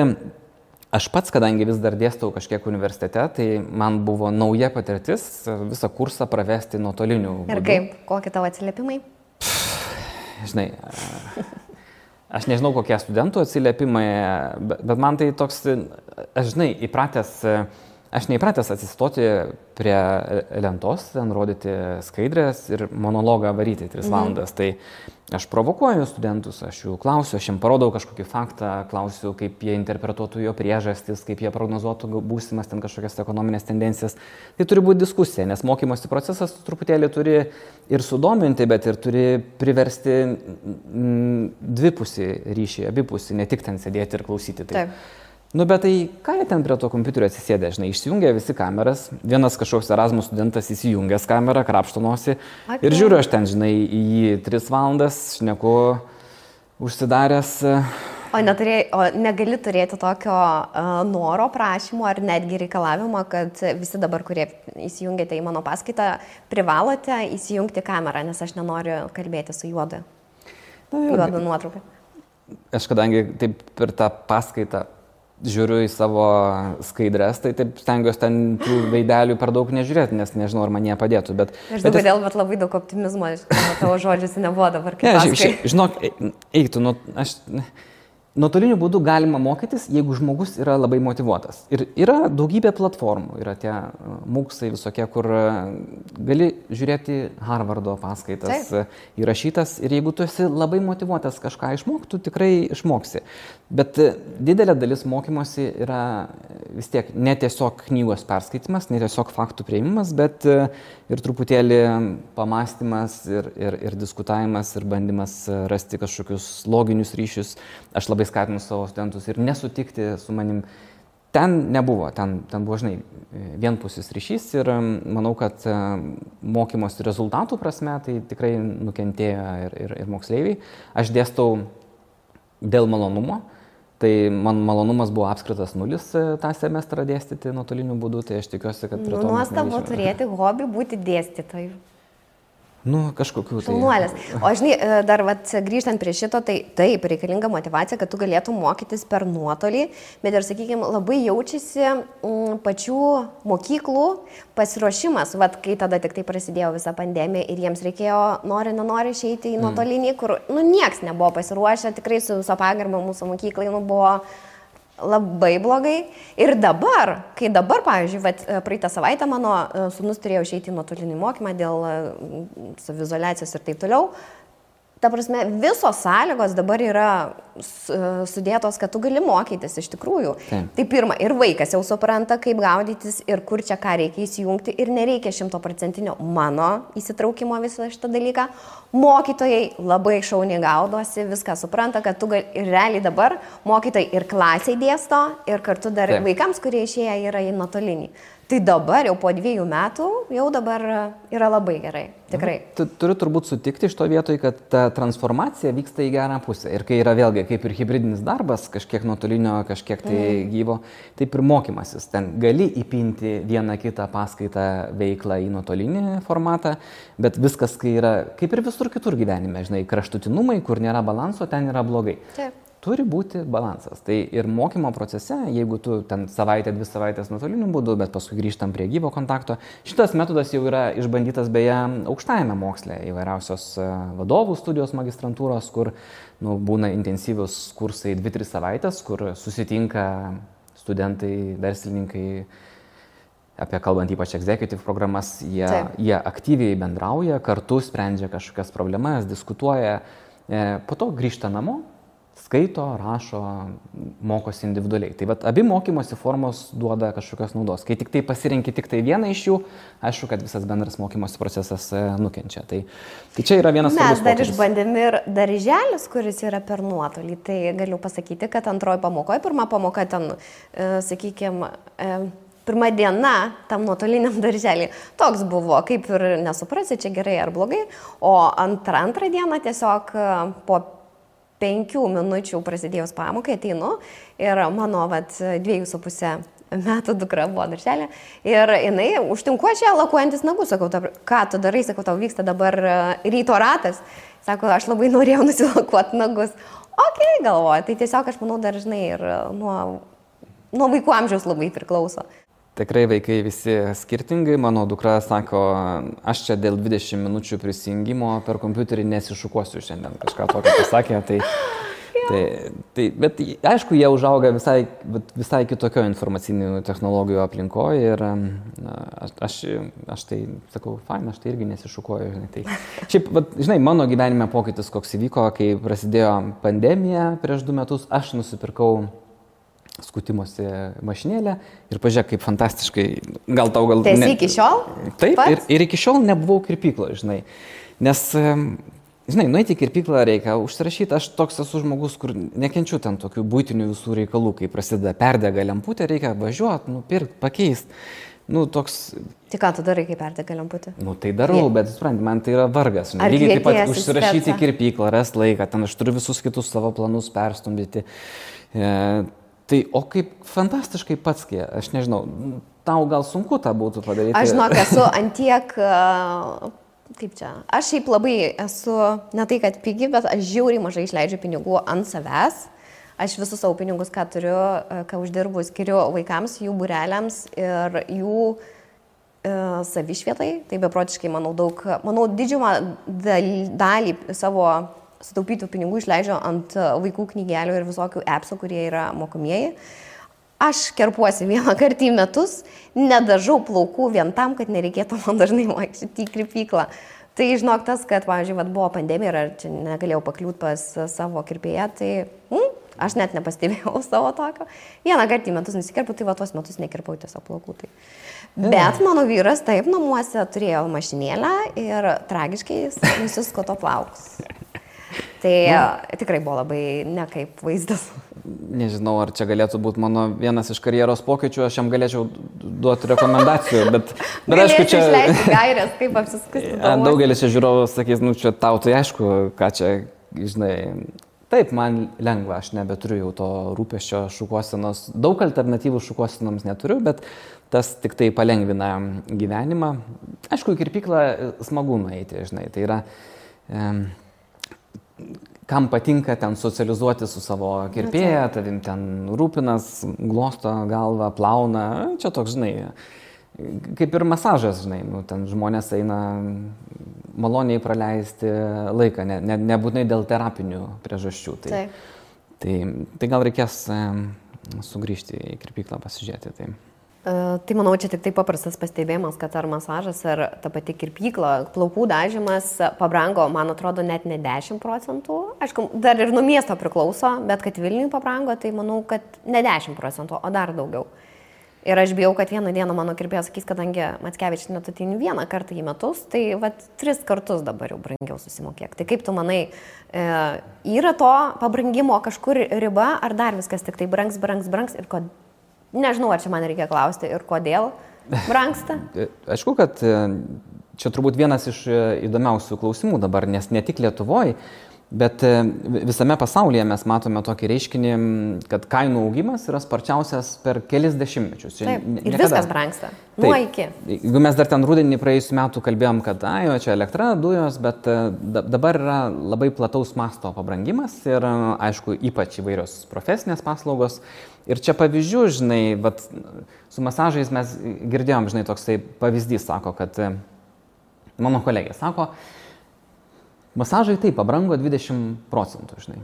Aš pats, kadangi vis dar dėstau kažkiek universitete, tai man buvo nauja patirtis visą kursą pravesti nuotoliniu. Ir kaip, kokie tavo atsiliepimai? Žinai, aš nežinau, kokie studentų atsiliepimai, bet man tai toks, aš žinai, įpratęs, aš neįpratęs atsistoti prie lentos, ten rodyti skaidrės ir monologą varyti 3 mhm. valandas. Tai Aš provokuoju studentus, aš jų klausiu, aš jiems parodau kažkokį faktą, klausiu, kaip jie interpretuotų jo priežastis, kaip jie prognozuotų būsimas ten kažkokias ekonominės tendencijas. Tai turi būti diskusija, nes mokymosi procesas truputėlį turi ir sudominti, bet ir turi priversti dvipusį ryšį, abipusį, ne tik ten sėdėti ir klausyti. Tai. Taip. Nu, bet tai ką jie ten prie to kompiuterio atsisėdė, žinai, išsijungia visi kameras, vienas kažkoks Erasmus studentas įsijungęs kamerą, krapšto nosį okay. ir žiūriu aš ten, žinai, į jį tris valandas, šneku užsidaręs. O, neturėjai, o negali turėti tokio uh, noro, prašymo ar netgi reikalavimo, kad visi dabar, kurie įsijungėte į mano paskaitą, privalote įsijungti kamerą, nes aš nenoriu kalbėti su juodu. Juodu nuotrauką. Aš kadangi taip per tą paskaitą žiūriu į savo skaidrės, tai taip stengiuosi ten tų veidelių per daug nežiūrėti, nes nežinau, ar man jie padėtų. Bet, nežinau, bet kodėl, bet labai daug optimizmo tavo žodžiuose nebuvo dabar. Ne, žinok, eiktų, nu, aš Nuotoliniu būdu galima mokytis, jeigu žmogus yra labai motivuotas. Ir yra daugybė platformų, yra tie e, mūksai visokie, kur e, gali žiūrėti Harvardo paskaitas Taip. E, įrašytas ir jeigu tu esi labai motivuotas kažką išmokti, tu tikrai išmoksi. Bet didelė dalis mokymosi yra vis tiek ne tiesiog knygos perskaitimas, ne tiesiog faktų prieimimas, bet ir truputėlį pamastymas ir, ir, ir diskutavimas ir bandymas rasti kažkokius loginius ryšius. Aš labai skatinu savo studentus ir nesutikti su manim. Ten nebuvo, ten, ten buvo, žinai, vienpusis ryšys ir manau, kad mokymosi rezultatų prasme tai tikrai nukentėjo ir, ir, ir moksleiviai. Aš dėstau dėl malonumo, Tai man malonumas buvo apskritas nulis tą semestrą dėstyti nuotoliniu būdu, tai aš tikiuosi, kad to... Nuostabu turėti hobį būti dėstytoju. Nu, kažkokiu. Tai... Šaunuolis. O žinai, e, dar vat, grįžtant prie šito, tai taip, reikalinga motivacija, kad tu galėtum mokytis per nuotolį, bet ir, sakykime, labai jaučiasi m, mm, pačių mokyklų pasiruošimas, vat, kai tada tik tai prasidėjo visa pandemija ir jiems reikėjo, nori, nenori išeiti į mm. nuotolinį, kur, nu, nieks nebuvo pasiruošę, tikrai su viso pagarba mūsų mokyklai, nu, buvo labai blogai. Ir dabar, kai dabar, pavyzdžiui, vat, praeitą savaitę mano sunus turėjo išeiti į nuotolinį mokymą dėl savizolacijos ir taip toliau, Ta prasme, visos sąlygos dabar yra sudėtos, kad tu gali mokytis iš tikrųjų. Taip. Tai pirma, ir vaikas jau supranta, kaip gaudytis ir kur čia ką reikia įsijungti ir nereikia šimtoprocentinio mano įsitraukimo visą šitą dalyką. Mokytojai labai šauniai gaudosi, viską supranta, kad tu gali ir realiai dabar mokytojai ir klasiai dėsto ir kartu dar Taip. vaikams, kurie išėję yra į nuotolinį. Tai dabar jau po dviejų metų jau dabar yra labai gerai, tikrai. Tu turiu turbūt sutikti iš to vietoj, kad ta transformacija vyksta į gerą pusę. Ir kai yra vėlgi kaip ir hybridinis darbas, kažkiek nuotolinio, kažkiek tai mm. gyvo, taip ir mokymasis. Ten gali įpinti vieną kitą paskaitą veiklą į nuotolinį formatą, bet viskas, kai yra kaip ir visur kitur gyvenime, žinai, kraštutinumai, kur nėra balanso, ten yra blogai. Taip turi būti balansas. Tai ir mokymo procese, jeigu tu ten savaitę, dvi savaitės nuotoliniu būdu, bet paskui grįžtam prie gyvo kontakto, šitas metodas jau yra išbandytas beje aukštajame moksle įvairiausios e, vadovų studijos magistrantūros, kur nu, būna intensyvius kursai 2-3 savaitės, kur susitinka studentai, verslininkai, apie kalbant ypač executive programas, jie, Taip. jie aktyviai bendrauja, kartu sprendžia kažkokias problemas, diskutuoja, e, po to grįžta namo skaito, rašo, mokosi individualiai. Tai vat, abi mokymosi formos duoda kažkokios naudos. Kai tik tai pasirinki tik tai vieną iš jų, aišku, kad visas bendras mokymosi procesas e, nukenčia. Tai, tai čia yra vienas Mes dar išbandėm ir darželis, kuris yra per nuotolį. Tai galiu pasakyti, kad antroji pamokoje, pirma pamoka ten, e, sakykime, pirma diena tam nuotoliniam darželį toks buvo, kaip ir nesuprasi, čia gerai ar blogai, o antrą, antrą dieną tiesiog e, po penkių minučių prasidėjus pamokai ateinu ir mano vat, dviejų su pusė metų dukra buvo darželė ir jinai užtinku čia lakuojantis nagus, sakau, ta, ką tu darai, sakau, tau vyksta dabar e, ryto ratas, sako, aš labai norėjau nusilakuoti nagus. Ok, galvoju, tai tiesiog aš manau dažnai ir nuo, nuo vaikų amžiaus labai priklauso. Tikrai vaikai visi skirtingai. Mano dukra sako, aš čia dėl 20 minučių prisijungimo per kompiuterį nesišukuosiu šiandien. Kažką tokio pasakė. Tai, tai, tai, bet aišku, jie užauga visai, visai kitokio informacinių technologijų aplinkoje ir aš, aš, aš tai sakau, fain, aš tai irgi nesišukuoju. Žinai. Tai, šiaip, bet, žinai, mano gyvenime pokytis koks įvyko, kai prasidėjo pandemija prieš du metus, aš nusipirkau skutimosi mašinėlę ir pažiūrėk, kaip fantastiškai, gal tau gal... Tai ne... iki šiol? Taip, ir, ir iki šiol nebuvau kirpyklo, žinai. Nes, žinai, nueiti į kirpyklą reikia užsirašyti, aš toks esu žmogus, kur nekenčiu ten tokių būtinių visų reikalų, kai prasideda perdega lemputė, reikia važiuoti, nupirkti, pakeisti. Nu, toks... Tai ką tu darai, kai perdega lemputė? Nu, tai darau, Je... bet, supranti, man tai yra vargas. Ar lygiai taip pat užsirašyti į kirpyklą, rasti laiką, ten aš turiu visus kitus savo planus perstumdyti. E, Tai o kaip fantastiškai pats, kai, aš nežinau, tau gal sunku tą būtų padaryti. Aš žinok, esu antiek, kaip čia, aš šiaip labai esu, ne tai kad pigi, bet aš žiauriai mažai išleidžiu pinigų ant savęs. Aš visus savo pinigus, ką turiu, ką uždirbu, skiriu vaikams, jų bureliams ir jų e, savišvietai. Tai beprotiškai, manau, daug, manau, didžiumą dalį savo sutaupytų pinigų išleidžiu ant e, vaikų knygelių ir visokių appsų, kurie yra mokomieji. Aš kerpuosi vieną (laughs) kartą į metus, nedažau plaukų vien tam, kad nereikėtų man dažnai vaikščioti į kirpyklą. Tai žinok tas, kad, pavyzdžiui, vat, buvo pandemija ir čia negalėjau pakliūti pas savo kirpėją, tai mm, aš net nepastebėjau (laughs) savo tokio. Vieną kartą į metus nusikirpau, tai va tuos metus nekirpau tiesiog plaukų. Tai. Bet mano vyras taip namuose turėjo mašinėlę ir tragiškai nusiskoto plaukus. (laughs) Tai nu, tikrai buvo labai nekaip vaizdas. Nežinau, ar čia galėtų būti mano vienas iš karjeros pokyčių, aš jam galėčiau duoti rekomendacijų, bet, bet (laughs) aišku, čia... Gairės, kaip apsiskusti. (laughs) Daugelis žiūrovų sakys, nu čia tau tai aišku, ką čia, žinai, Taip, man lengva, aš nebeturiu jau to rūpeščio šukuosinos. Daug alternatyvų šukuosinoms neturiu, bet tas tik tai palengvina gyvenimą. Aišku, kirpyklą smagu nueiti, žinai, tai yra... E, kam patinka ten socializuoti su savo kirpėja, tavim ten rūpinas, glosto galvą, plauna, čia toks, žinai, kaip ir masažas, žinai, nu, ten žmonės eina maloniai praleisti laiką, ne, ne, nebūtinai dėl terapinių priežasčių. Tai, Taip. tai, tai gal reikės sugrįžti į kirpyklą pasižiūrėti. Tai. E, tai manau, čia tik tai paprastas pastebėjimas, kad ar masažas, ar ta pati kirpykla, plaukų dažymas pabrango, man atrodo, net ne 10 procentų. Aišku, dar ir nuo miesto priklauso, bet kad Vilniui pabrango, tai manau, kad ne 10 procentų, o dar daugiau. Ir aš bijau, kad vieną dieną mano kirpėjas sakys, kadangi Matskevičius net ateini vieną kartą į metus, tai vat tris kartus dabar jau brangiau susimokėk. Tai kaip tu manai, e, yra to pabrangimo kažkur riba, ar dar viskas tik tai brangs, brangs, brangs ir kodėl? Nežinau, ar čia man reikia klausti ir kodėl brangsta. (laughs) Aišku, kad e, čia turbūt vienas iš e, įdomiausių klausimų dabar, nes ne tik Lietuvoje, Bet visame pasaulyje mes matome tokį reiškinį, kad kainų augimas yra sparčiausias per kelis dešimtmečius. Taip, ir niekada... viskas brangsta. Nuo iki. Jeigu mes dar ten rudenį praėjusiu metu kalbėjom, kad, ai, čia elektra, dujos, bet dabar yra labai plataus masto pabrangimas ir, aišku, ypač įvairios profesinės paslaugos. Ir čia pavyzdžių, žinai, vat, su masažais mes girdėjom, žinai, toksai pavyzdys sako, kad e, mano kolegė sako, masažai taip pabrango 20 procentų, žinai.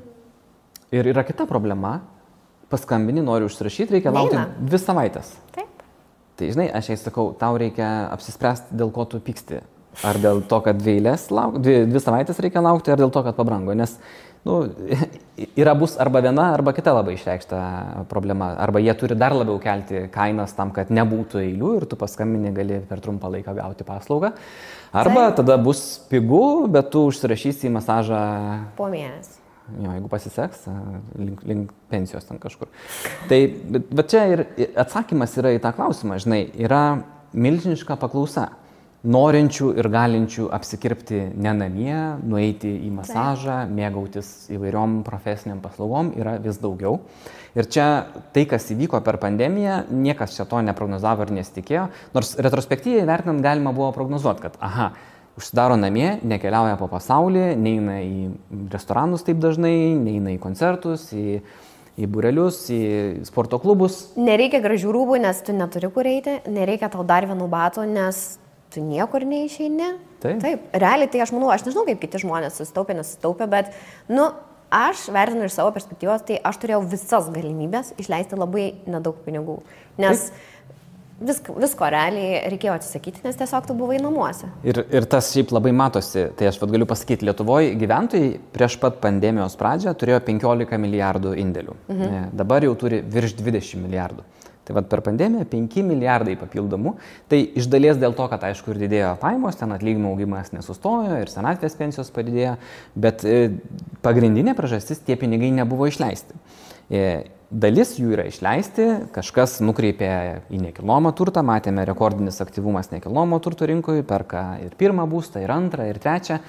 Ir yra kita problema, paskambini, nori užsirašyti, reikia laukti Neina. dvi savaitės. Taip. Tai žinai, aš jai sakau, tau reikia apsispręsti, dėl ko tu pyksti. Ar dėl to, kad dvi, lauk, dvi, dvi savaitės reikia laukti, ar dėl to, kad pabrango. Nes nu, (laughs) yra bus arba viena, arba kita labai išreikšta problema. Arba jie turi dar labiau kelti kainas tam, kad nebūtų eilių ir tu paskambini gali per trumpą laiką gauti paslaugą. Arba Taip. tada bus pigu, bet tu užsirašysi į masažą. Po mėnesį. Jo, jeigu pasiseks, link, link pensijos ten kažkur. Tai, bet, bet čia ir atsakymas yra į tą klausimą, žinai, yra milžiniška paklausa norinčių ir galinčių apsikirpti ne namie, nueiti į masažą, mėgautis įvairiom profesiniam paslaugom yra vis daugiau. Ir čia tai, kas įvyko per pandemiją, niekas čia to neprognozavo ir nesitikėjo, nors retrospektyviai vertinant galima buvo prognozuoti, kad aha, užsidaro namie, nekeliauja po pasaulį, neina į restoranus taip dažnai, neina į koncertus, į į burelius, į sporto klubus. Nereikia gražių rūbų, nes tu neturi kur eiti, nereikia tau dar vienų batų, nes tu niekur neišeini. Taip. Taip, realiai tai aš manau, aš nežinau, kaip kiti žmonės susitaupė, nesutaupė, bet, nu, aš vertinu iš savo perspektyvos, tai aš turėjau visas galimybės išleisti labai nedaug pinigų. Nes Taip. Visko, visko realiai reikėjo atsisakyti, nes tiesiog tu buvai namuose. Ir, ir tas šiaip labai matosi. Tai aš vad galiu pasakyti, Lietuvoje gyventojai prieš pat pandemijos pradžią turėjo 15 milijardų indėlių. Mhm. Dabar jau turi virš 20 milijardų. Tai vad per pandemiją 5 milijardai papildomų. Tai iš dalies dėl to, kad aišku ir didėjo pajamos, ten atlyginimų augimas nesustojo ir senatvės pensijos padidėjo, bet e, pagrindinė priežastis tie pinigai nebuvo išleisti. E, dalis jų yra išleisti, kažkas nukreipė į nekilnojamą turtą, matėme rekordinis aktyvumas nekilnojamo turto rinkoje, perka ir pirmą būstą, ir antrą, ir trečią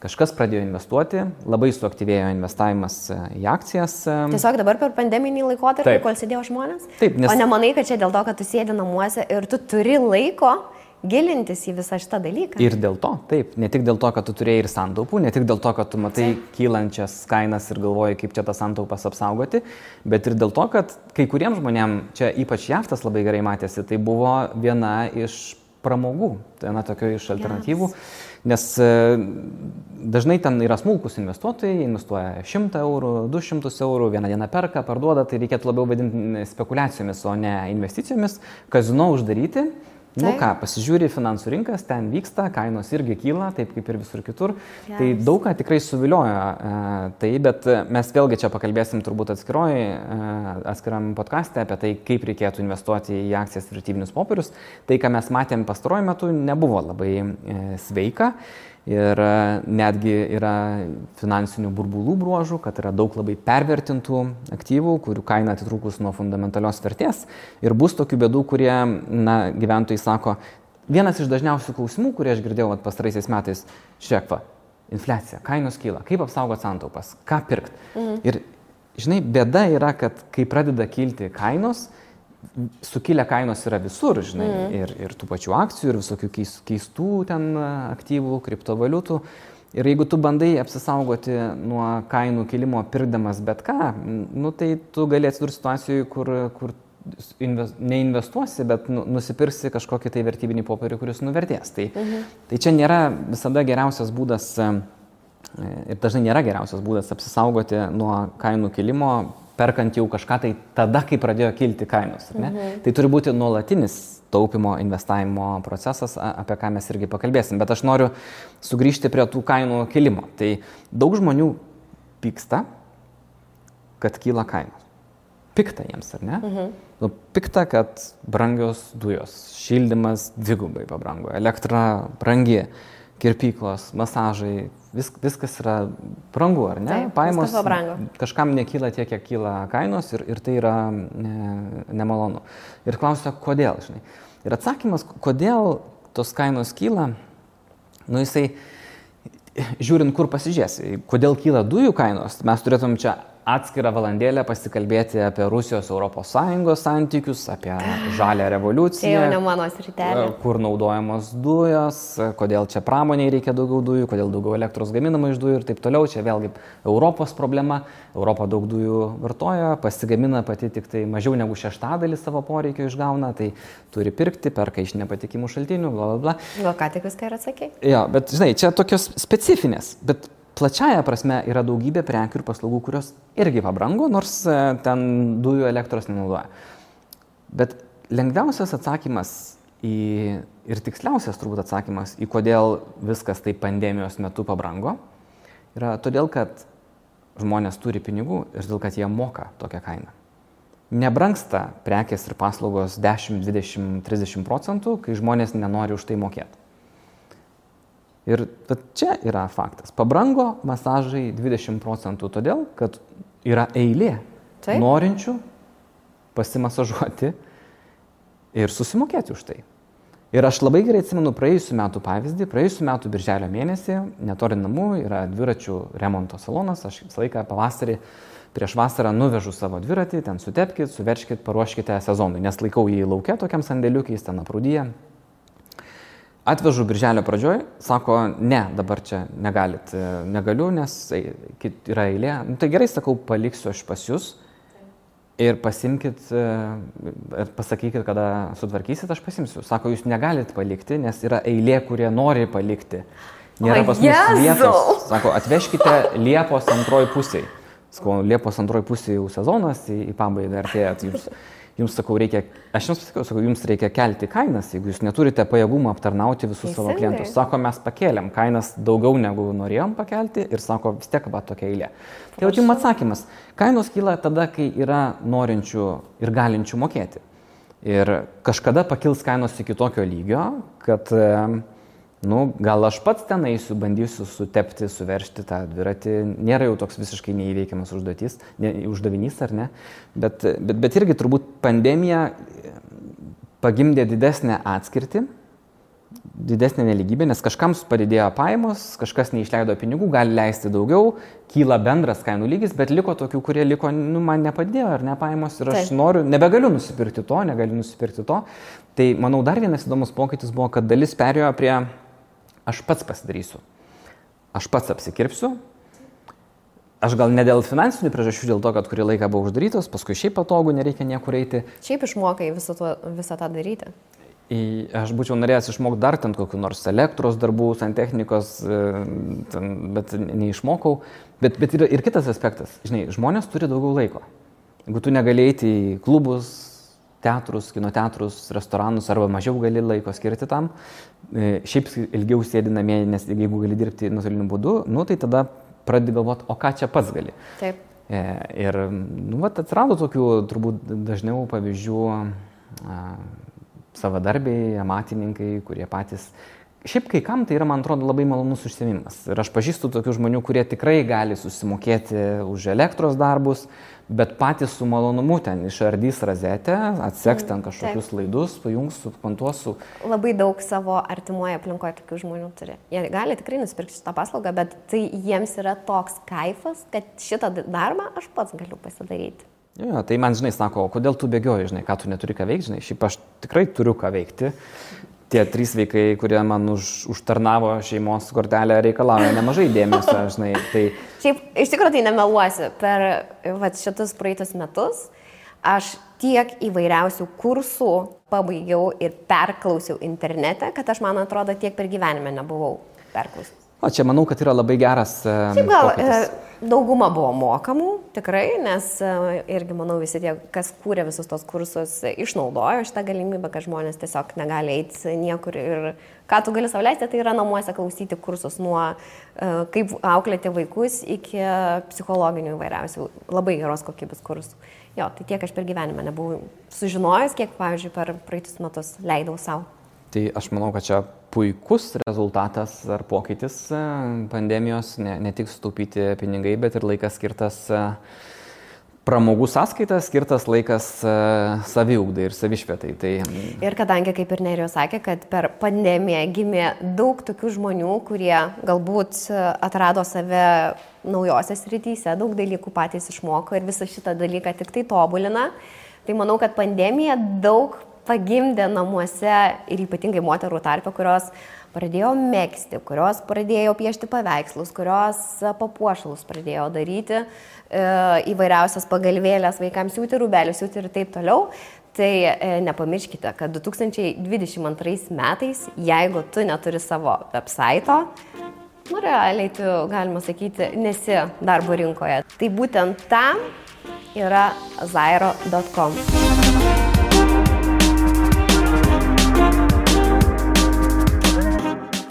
kažkas pradėjo investuoti, labai suaktyvėjo investavimas e, į akcijas. E, Tiesiog dabar per pandeminį laikotarpį, kol sėdėjo žmonės? Taip, nes... O nemanai, kad čia dėl to, kad tu sėdi namuose ir tu turi laiko gilintis į visą šitą dalyką. Ir dėl to, taip, ne tik dėl to, kad tu turėjai ir santaupų, ne tik dėl to, kad tu matai taip. kylančias kainas ir galvoji, kaip čia tas santaupas apsaugoti, bet ir dėl to, kad kai kuriems žmonėms, čia ypač jaftas labai gerai matėsi, tai buvo viena iš pramogų, viena tokia iš alternatyvų. Yes Nes e, dažnai ten yra smulkus investuotojai, investuoja 100 eurų, 200 eurų, vieną dieną perka, parduoda, tai reikėtų labiau vadinti spekulacijomis, o ne investicijomis. Kazino uždaryti, Nu tai. ką, pasižiūri finansų rinkas, ten vyksta, kainos irgi kyla, taip kaip ir visur kitur. Yes. Tai daug ką tikrai suviliojo e, tai, bet mes vėlgi čia pakalbėsim turbūt atskiroj, e, atskiram podcast'e apie tai, kaip reikėtų investuoti į akcijas ir vertybinius popierius. Tai, ką mes matėm pastaruoju metu, nebuvo labai e, sveika. Ir e, netgi yra finansinių burbulų bruožų, kad yra daug labai pervertintų aktyvų, kurių kaina atitrūkus nuo fundamentalios vertės. Ir bus tokių bėdų, kurie, na, gyventojai sako, vienas iš dažniausių klausimų, kurį aš girdėjau pastaraisiais metais, šiek va, infliacija, kainos kyla, kaip apsaugoti santaupas, ką pirkti. Mhm. Ir, žinai, bėda yra, kad kai pradeda kilti kainos, sukilę kainos yra visur, žinai, mm. ir, ir tų pačių akcijų, ir visokių keistų ten aktyvų, kriptovaliutų. Ir jeigu tu bandai apsisaugoti nuo kainų kilimo pirkdamas bet ką, nu, tai tu gali atsidurti situacijoje, kur, kur invest, neinvestuosi, bet nu, nusipirksi kažkokį tai vertybinį popierių, kuris nuvertės. Tai, mhm. tai čia nėra visada geriausias būdas ir dažnai nėra geriausias būdas apsisaugoti nuo kainų kilimo perkant jau kažką tai tada, kai pradėjo kilti kainos. Mhm. Tai turi būti nuolatinis taupimo, investavimo procesas, apie ką mes irgi pakalbėsim. Bet aš noriu sugrįžti prie tų kainų kilimo. Tai daug žmonių pyksta, kad kyla kainos. Pikta jiems, ar ne? Mhm. Nu, pikta, kad brangios dujos, šildymas dvigubai pabrango, elektra brangi, kirpyklos, masažai, vis, viskas yra brangu, ar ne? Taip, Pajamos kažkam nekyla tiek, kiek kyla kainos ir, ir tai yra ne, nemalonu. Ir klausia, kodėl, žinai. Ir atsakymas, kodėl tos kainos kyla, nu jisai, žiūrint, kur pasižiūrėsi, kodėl kyla dujų kainos, mes turėtum čia atskirą valandėlę pasikalbėti apie Rusijos ES santykius, apie žalę revoliuciją. Tai ne mano sritelė. Kur naudojamos dujos, kodėl čia pramoniai reikia daugiau dujų, kodėl daugiau elektros gaminama iš dujų ir taip toliau. Čia vėlgi Europos problema. Europa daug dujų vartoja, pasigamina pati tik tai mažiau negu šeštadalį savo poreikio išgauna, tai turi pirkti, perka iš nepatikimų šaltinių, bla bla bla. Gal ką tik viską ir atsakė? Jo, bet žinai, čia tokios specifinės. Bet plačiaja prasme yra daugybė prekių ir paslaugų, kurios irgi pabrango, nors e, ten dujų elektros nenaudoja. Bet lengviausias atsakymas į, ir tiksliausias turbūt atsakymas į kodėl viskas taip pandemijos metu pabrango, yra todėl, kad žmonės turi pinigų ir todėl, kad jie moka tokią kainą. Nebranksta prekės ir paslaugos 10, 20, 30 procentų, kai žmonės nenori už tai mokėti. Ir čia yra faktas. Pabrango masažai 20 procentų todėl, kad yra eilė Taip. norinčių pasimasažuoti ir susimokėti už tai. Ir aš labai gerai atsimenu praėjusiu metu pavyzdį. Praėjusiu metu birželio mėnesį, netoli namų, yra dviračių remonto salonas. Aš visą laiką pavasarį prieš vasarą nuvežu savo dviratį, ten sutepkite, suverškite, paruoškite sezonui, nes laikau jį laukia tokiam sandėliukiai, jis ten aprūdyje, Atvežu birželio pradžioj, sako, ne, dabar čia negalit, e, negaliu, nes yra eilė. Nu, tai gerai, sakau, paliksiu aš pas jūs ir pasimkit e, pasakykit, kada sutvarkysit, aš pasimsiu. Sako, jūs negalit palikti, nes yra eilė, kurie nori palikti. Nėra pas mus vietos. Sako, atvežkite Liepos antroji pusiai. Sakau, Liepos antroji pusė jau sezonas į, į pabaigą artėja. Tai jūs jums sakau, reikia, aš jums pasakiau, sakau, jums reikia kelti kainas, jeigu jūs neturite pajėgumą aptarnauti visus Teisingai. savo klientus. Sako, mes pakėlėm kainas daugiau negu norėjom pakelti ir sako, vis tiek va tokia eilė. Tai jau jums atsakymas. Kainos kyla tada, kai yra norinčių ir galinčių mokėti. Ir kažkada pakils kainos iki tokio lygio, kad e, nu, gal aš pats ten eisiu, bandysiu sutepti, suveršti tą dviratį. Nėra jau toks visiškai neįveikiamas užduotis, ne, uždavinys ar ne. Bet, bet, bet irgi turbūt pandemija pagimdė didesnę atskirtį, didesnė neligybė, nes kažkam padidėjo pajamos, kažkas neišleido pinigų, gali leisti daugiau, kyla bendras kainų lygis, bet liko tokių, kurie liko, nu, man nepadėjo ar ne pajamos ir aš Taip. noriu, nebegaliu nusipirkti to, negaliu nusipirkti to. Tai manau, dar vienas įdomus pokytis buvo, kad dalis perėjo prie aš pats pasidarysiu. Aš pats apsikirpsiu. Aš gal ne dėl finansinių priežasčių, dėl to, kad kurį laiką buvo uždarytos, paskui šiaip patogu, nereikia niekur eiti. Šiaip išmokai visą, to, visą tą daryti. Į, aš būčiau norėjęs išmokti dar ten kokiu nors elektros darbų, santechnikos, e, ten, bet neišmokau. Bet, bet yra ir kitas aspektas. Žinai, žmonės turi daugiau laiko. Jeigu tu negali eiti į klubus, teatrus, kino teatrus, restoranus arba mažiau gali laiko skirti tam. E, šiaip ilgiau sėdi namie, nes jeigu gali dirbti nuotoliniu būdu, nu, tai tada pradedi galvoti, o ką čia pats gali. Taip. E, ir nu, vat, atsirado tokių turbūt dažniau pavyzdžių a, savadarbiai, amatininkai, kurie patys Šiaip kai kam tai yra, man atrodo, labai malonus užsiemimas. Ir aš pažįstu tokių žmonių, kurie tikrai gali susimokėti už elektros darbus, bet patys su malonumu ten išardys razetę, atseks ten kažkokius Taip. laidus, pajungs, sukontuos su... Labai daug savo artimoje aplinkoje tokių žmonių turi. Jie gali tikrai nusipirkti šitą paslaugą, bet tai jiems yra toks kaifas, kad šitą darbą aš pats galiu pasidaryti. Jo, tai man, žinai, sako, o kodėl tu bėgioji, žinai, ką tu neturi ką veikti, žinai, šiaip aš tikrai turiu ką veikti tie trys vaikai, kurie man už, užtarnavo šeimos kortelę, reikalauja nemažai dėmesio, (laughs) žinai. Tai... Šiaip, iš tikrųjų tai nemeluosiu, per va, šitus praeitus metus aš tiek įvairiausių kursų pabaigiau ir perklausiau internete, kad aš, man atrodo, tiek per gyvenimą nebuvau perklausiau. O čia manau, kad yra labai geras. Šiaip gal, pokytis. dauguma buvo mokamų, tikrai, nes e, irgi, manau, visi tie, kas kūrė visus tos kursus, išnaudojo šitą galimybę, kad žmonės tiesiog negali eiti niekur ir ką tu gali sauliaisti, tai yra namuose klausyti kursus nuo e, kaip auklėti vaikus iki psichologinių įvairiausių, labai geros kokybės kursų. Jo, tai tiek aš per gyvenimą nebuvau sužinojęs, kiek, pavyzdžiui, per praeitus metus leidau savo. Tai aš manau, kad čia puikus rezultatas ar pokytis e, pandemijos, ne, ne tik sutaupyti pinigai, bet ir laikas skirtas e, pramogų sąskaitas, skirtas laikas e, saviugdai ir savišvietai. Tai... Ir kadangi, kaip ir Nerijos sakė, kad per pandemiją gimė daug tokių žmonių, kurie galbūt atrado save naujosios rytyse, daug dalykų patys išmoko ir visą šitą dalyką tik tai tobulina, tai manau, kad pandemija daug pagimdė namuose ir ypatingai moterų tarpe, kurios pradėjo mėgsti, kurios pradėjo piešti paveikslus, kurios papuošalus pradėjo daryti, e, įvairiausias pagalvėlės vaikams siūti, rubelius siūti ir taip toliau. Tai e, nepamirškite, kad 2022 metais, jeigu tu neturi savo websito, nu realiai tu, galima sakyti, nesi darbo rinkoje. Tai būtent tam yra zairo.com.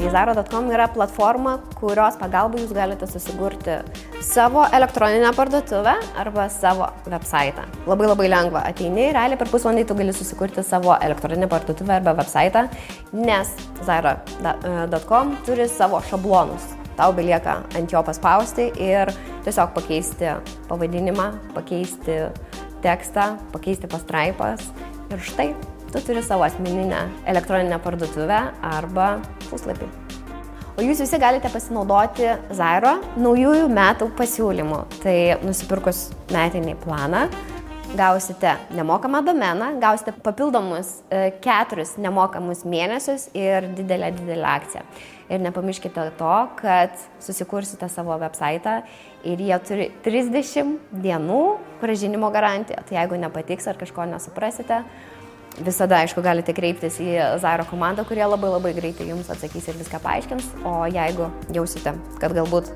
Zara.com yra platforma, kurios pagalba jūs galite susigurti savo elektroninę parduotuvę arba savo website. Labai labai lengva. Ateini, realiai per pusvalandį tu gali susikurti savo elektroninę parduotuvę arba website, nes Zara.com turi savo šablonus. Tau belieka ant jo paspausti ir tiesiog pakeisti pavadinimą, pakeisti tekstą, pakeisti pastraipas. Ir štai tu turi savo asmeninę elektroninę parduotuvę arba puslapį. O jūs visi galite pasinaudoti Zairo naujųjų metų pasiūlymų. Tai nusipirkus metinį planą, gausite nemokamą domeną, gausite papildomus e, keturis nemokamus mėnesius ir didelę, didelę akciją. Ir nepamirškite to, kad susikursite savo website ir jie turi 30 dienų gražinimo garantiją. Tai jeigu nepatiks ar kažko nesuprasite, Visada, aišku, galite kreiptis į Zairo komandą, kurie labai labai greitai jums atsakys ir viską paaiškins. O jeigu jausite, kad galbūt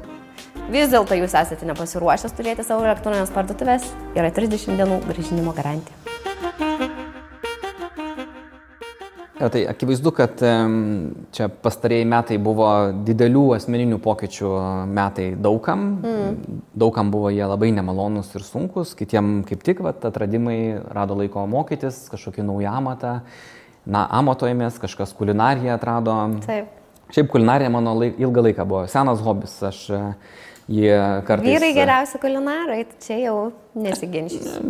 vis dėlto jūs esate nepasiruošęs turėti savo elektroninės parduotuvės, yra 30 dienų grįžinimo garantija. Ja, tai akivaizdu, kad čia pastarėjai metai buvo didelių asmeninių pokyčių metai daugam. Mm. Daugam buvo jie labai nemalonus ir sunkus, kitiem kaip tik vat, atradimai rado laiko mokytis, kažkokį naują amatą. Na, amatojamės, kažkas kulinariją atrado. Taip. Šiaip kulinarija mano laik, ilgą laiką buvo senas hobis. Aš Jie kartais... Vyrai geriausi kulinarai, čia jau nesiginčysiu.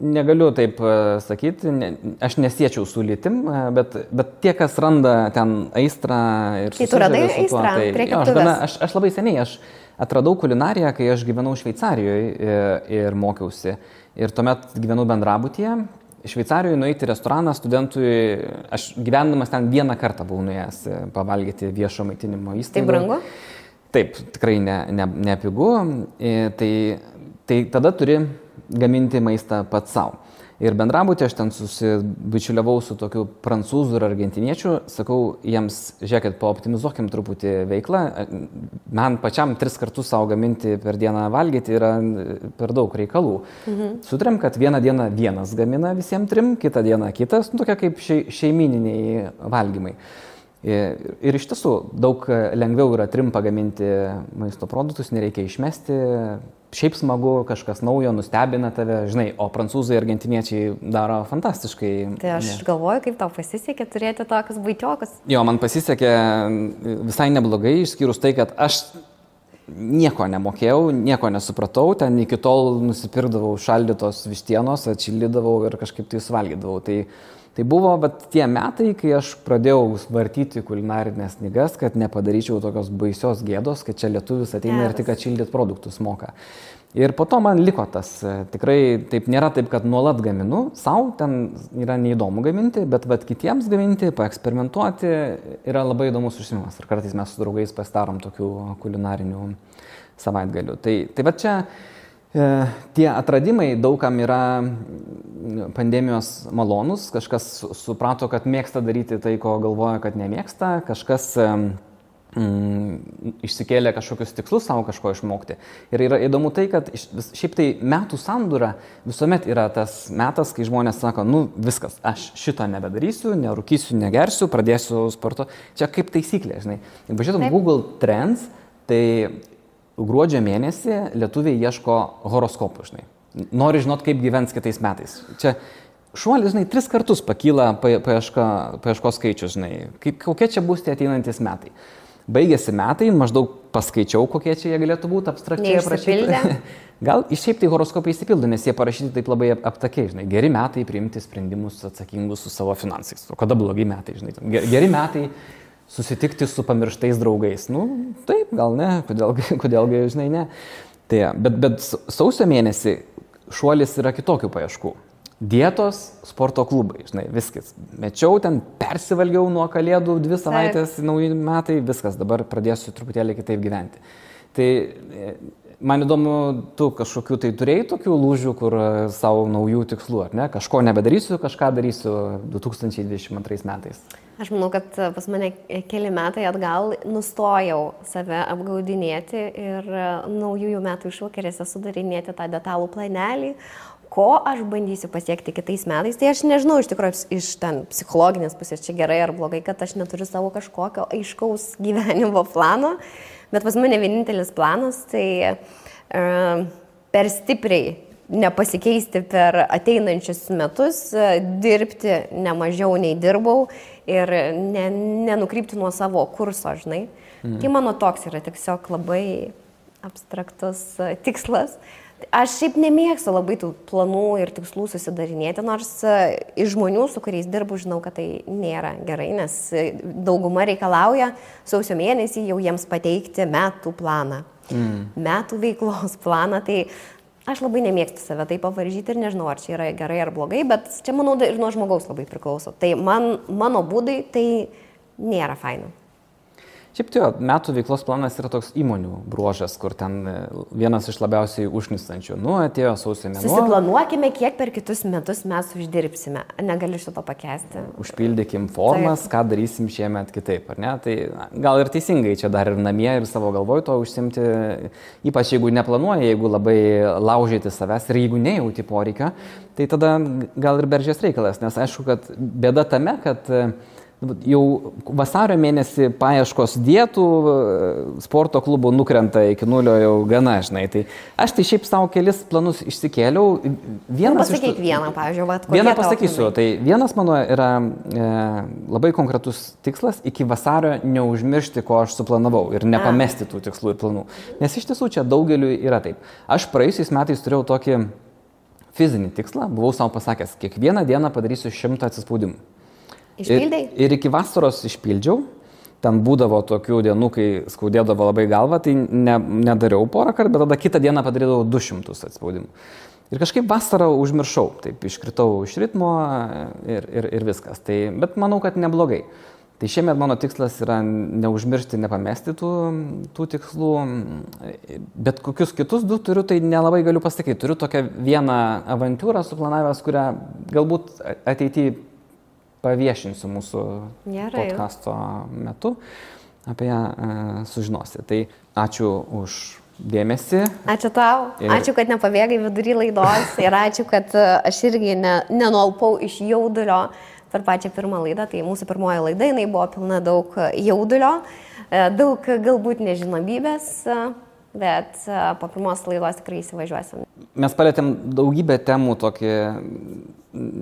Negaliu taip e, sakyti, ne, aš nesiečiau su lytim, e, bet, bet tie, kas randa ten aistrą ir... Tai tu radai aistrą, tai, jo, aš, gana, aš, aš labai seniai, aš atradau kulinariją, kai aš gyvenau Šveicarijoje ir, ir mokiausi. Ir tuomet gyvenau bendrabutyje. Šveicarijoje nueiti į restoraną studentui, aš gyvendamas ten vieną kartą buvau nuėjęs pavalgyti viešo maitinimo įstaigą. Tai brangu? Taip, tikrai nepigu. Ne, ne, ne pigu. E, tai, tai tada turi gaminti maistą pats savo. Ir bendrabutė aš ten susibičiuliavau su tokiu prancūzų ir argentiniečiu, sakau jiems, žiūrėkit, paoptimizuokim truputį veiklą, man pačiam tris kartus savo gaminti per dieną valgyti yra per daug reikalų. Mhm. Sutrėm, kad vieną dieną vienas gamina visiems trim, kitą dieną kitas, nu, tokia kaip šeimininiai valgymai. Ir iš tiesų daug lengviau yra trim pagaminti maisto produktus, nereikia išmesti, šiaip smagu, kažkas naujo nustebina tave, žinai, o prancūzai argentiniečiai daro fantastiškai. Tai aš ne. galvoju, kaip tau pasisekė turėti tokius baitiokus. Jo, man pasisekė visai neblogai, išskyrus tai, kad aš nieko nemokėjau, nieko nesupratau, ten iki tol nusipirkdavau šaldytos vištienos, atšildydavau ir kažkaip tai suvalgydavau. Tai Tai buvo bet tie metai, kai aš pradėjau vartyti kulinarinės knygas, kad nepadaryčiau tokios baisios gėdos, kad čia lietuvis ateina Geras. ir tik atšildyti produktus moka. Ir po to man liko tas, e, tikrai taip nėra taip, kad nuolat gaminu, savo ten yra neįdomu gaminti, bet vat, kitiems gaminti, paeksperimentuoti yra labai įdomus užsienimas. Ir kartais mes su draugais pasidarom tokių kulinarinių savaitgalių. Tai, tai va čia tie atradimai daugam yra pandemijos malonus, kažkas suprato, kad mėgsta daryti tai, ko galvoja, kad nemėgsta, kažkas e, mm, išsikėlė kažkokius tikslus savo kažko išmokti. Ir yra įdomu tai, kad šiaip tai metų sandūra visuomet yra tas metas, kai žmonės sako, nu viskas, aš šito nebedarysiu, nerūkysiu, negersiu, pradėsiu sporto. Čia kaip taisyklė, žinai. Pažiūrėtum Google Trends, tai gruodžio mėnesį lietuviai ieško horoskopų, žinai. Nori žinot, kaip gyvens kitais metais. Čia šuolis, žinai, tris kartus pakyla paieška, paieškos skaičius, žinai. Kaip, kokie čia bus tie ateinantis metai baigėsi metai, maždaug paskaičiau, kokie čia jie galėtų būti abstrakčiai aprašyti. (laughs) Gal šiaip tai horoskopai įsipildo, nes jie parašyti taip labai aptakiai, žinai, geri metai priimti sprendimus atsakingus su savo finansais. O kada blogi metai, žinai, geri metai susitikti su pamirštais draugais. Nu, taip, gal ne, kodėlgi, kodėlgi žinai, ne. Tai, bet, bet sausio mėnesį šuolis yra kitokių paieškų. Dietos sporto klubai, žinai, viskas. Mečiau ten, persivalgiau nuo kalėdų dvi savaitės, nauji metai, viskas, dabar pradėsiu truputėlį kitaip gyventi. Tai e, man įdomu, tu kažkokiu tai turėjai tokių lūžių, kur e, savo naujų tikslų, ar ne? Kažko nebedarysiu, kažką darysiu 2022 metais. Aš manau, kad pas mane keli metai atgal nustojau save apgaudinėti ir e, naujųjų metų išvakarėse sudarinėti tą detalų planelį, ko aš bandysiu pasiekti kitais metais, tai aš nežinau iš tikrųjų iš ten psichologinės pusės, čia gerai ar blogai, kad aš neturiu savo kažkokio aiškaus gyvenimo plano, bet pas mane vienintelis planas tai uh, per stipriai nepasikeisti per ateinančius metus, uh, dirbti ne mažiau nei dirbau ir ne, nenukrypti nuo savo kurso, žinai. Mm. Tai mano toks yra tiesiog labai abstraktus uh, tikslas. Aš šiaip nemėgstu labai tų planų ir tikslų susidarinėti, nors e, iš žmonių, su kuriais dirbu, žinau, kad tai nėra gerai, nes e, dauguma reikalauja sausio mėnesį jau jiems pateikti metų planą, mm. metų veiklos planą. Tai aš labai nemėgstu save taip pavaržyti ir nežinau, ar čia yra gerai ar blogai, bet čia, manau, ir nuo žmogaus labai priklauso. Tai man, mano būdai tai nėra faina. Šiaip tai metų veiklos planas yra toks įmonių bruožas, kur ten e, vienas iš labiausiai užnistančių. Nu, atėjo sausio mėnesį. Susiplanuokime, kiek per kitus metus mes uždirbsime. Negaliu šito pakesti. Užpildykim formas, Taip. ką darysim šiemet kitaip, ar ne? Tai gal ir teisingai čia dar ir namie, ir savo galvoj to užsimti, ypač jeigu neplanuoji, jeigu labai laužyti savęs ir jeigu nejauti poreikio, tai tada gal ir beržės reikalas, nes aišku, kad bėda tame, kad jau vasario mėnesį paieškos dietų sporto klubų nukrenta iki nulio jau gana, žinai. Tai aš tai šiaip savo kelis planus išsikėliau. Vienas nu, pasakyk iš... vieną, pavyzdžiui, vat, vieną pasakysiu. Tai vienas mano yra e, labai konkretus tikslas iki vasario neužmiršti, ko aš suplanavau ir nepamesti tų tikslų ir planų. Nes iš tiesų čia daugeliu yra taip. Aš praėjusiais metais turėjau tokį fizinį tikslą, buvau savo pasakęs, kiekvieną dieną padarysiu šimtą atsispaudimų. Išpildai? Ir, ir iki vasaros išpildžiau. Ten būdavo tokių dienų, kai skaudėdavo labai galva, tai ne, nedariau porą kartų, bet tada kitą dieną padarydavau 200 atspaudimų. Ir kažkaip vasarą užmiršau, taip iškritau iš ritmo ir, ir, ir viskas. Tai, bet manau, kad neblogai. Tai šiemet mano tikslas yra neužmiršti, nepamesti tų, tų tikslų, bet kokius kitus du turiu, tai nelabai galiu pasakyti. Turiu tokią vieną avantūrą suplanavęs, kurią galbūt ateityje paviešinsiu mūsų Gerai. podkasto metu, apie ją e, sužinosi. Tai ačiū už dėmesį. Ačiū tau. Ir... Ačiū, kad nepabėgai vidury laidos ir ačiū, kad e, aš irgi ne, nenuolpau iš jaudulio per pačią pirmą laidą. Tai mūsų pirmoji laida, jinai buvo pilna daug jaudulio, e, daug galbūt nežinomybės. E, bet po pirmos laidos tikrai įsivažiuosim. Mes palėtėm daugybę temų, tokį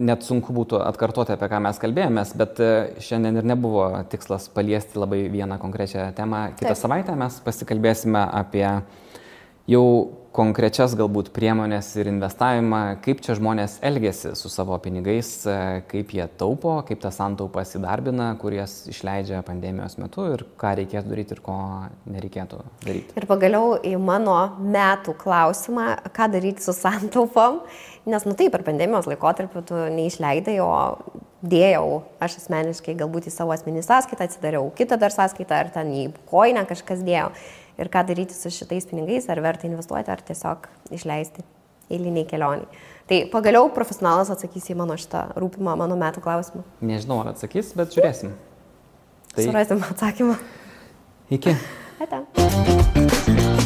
net sunku būtų atkartoti, apie ką mes kalbėjomės, bet šiandien ir nebuvo tikslas paliesti labai vieną konkrečią temą. Kitą Taip. savaitę mes pasikalbėsime apie jau konkrečias galbūt priemonės ir investavimą, kaip čia žmonės elgesi su savo pinigais, kaip jie taupo, kaip tas santaupas įdarbina, kur jas išleidžia pandemijos metu ir ką reikėtų daryti ir ko nereikėtų daryti. Ir pagaliau į mano metų klausimą, ką daryti su santaupom, nes, nu taip, per pandemijos laikotarpį tu neišleidai, o dėjau aš asmeniškai galbūt į savo asmenį sąskaitą, atsidariau kitą dar sąskaitą, ar ten į koinę kažkas dėjau ir ką daryti su šitais pinigais, ar verta investuoti, ar tiesiog išleisti eiliniai kelioniai. Tai pagaliau profesionalas atsakys į mano šitą rūpimą mano metų klausimą. Nežinau, ar atsakys, bet žiūrėsim. Tai... Surasim atsakymą. Iki. Ate.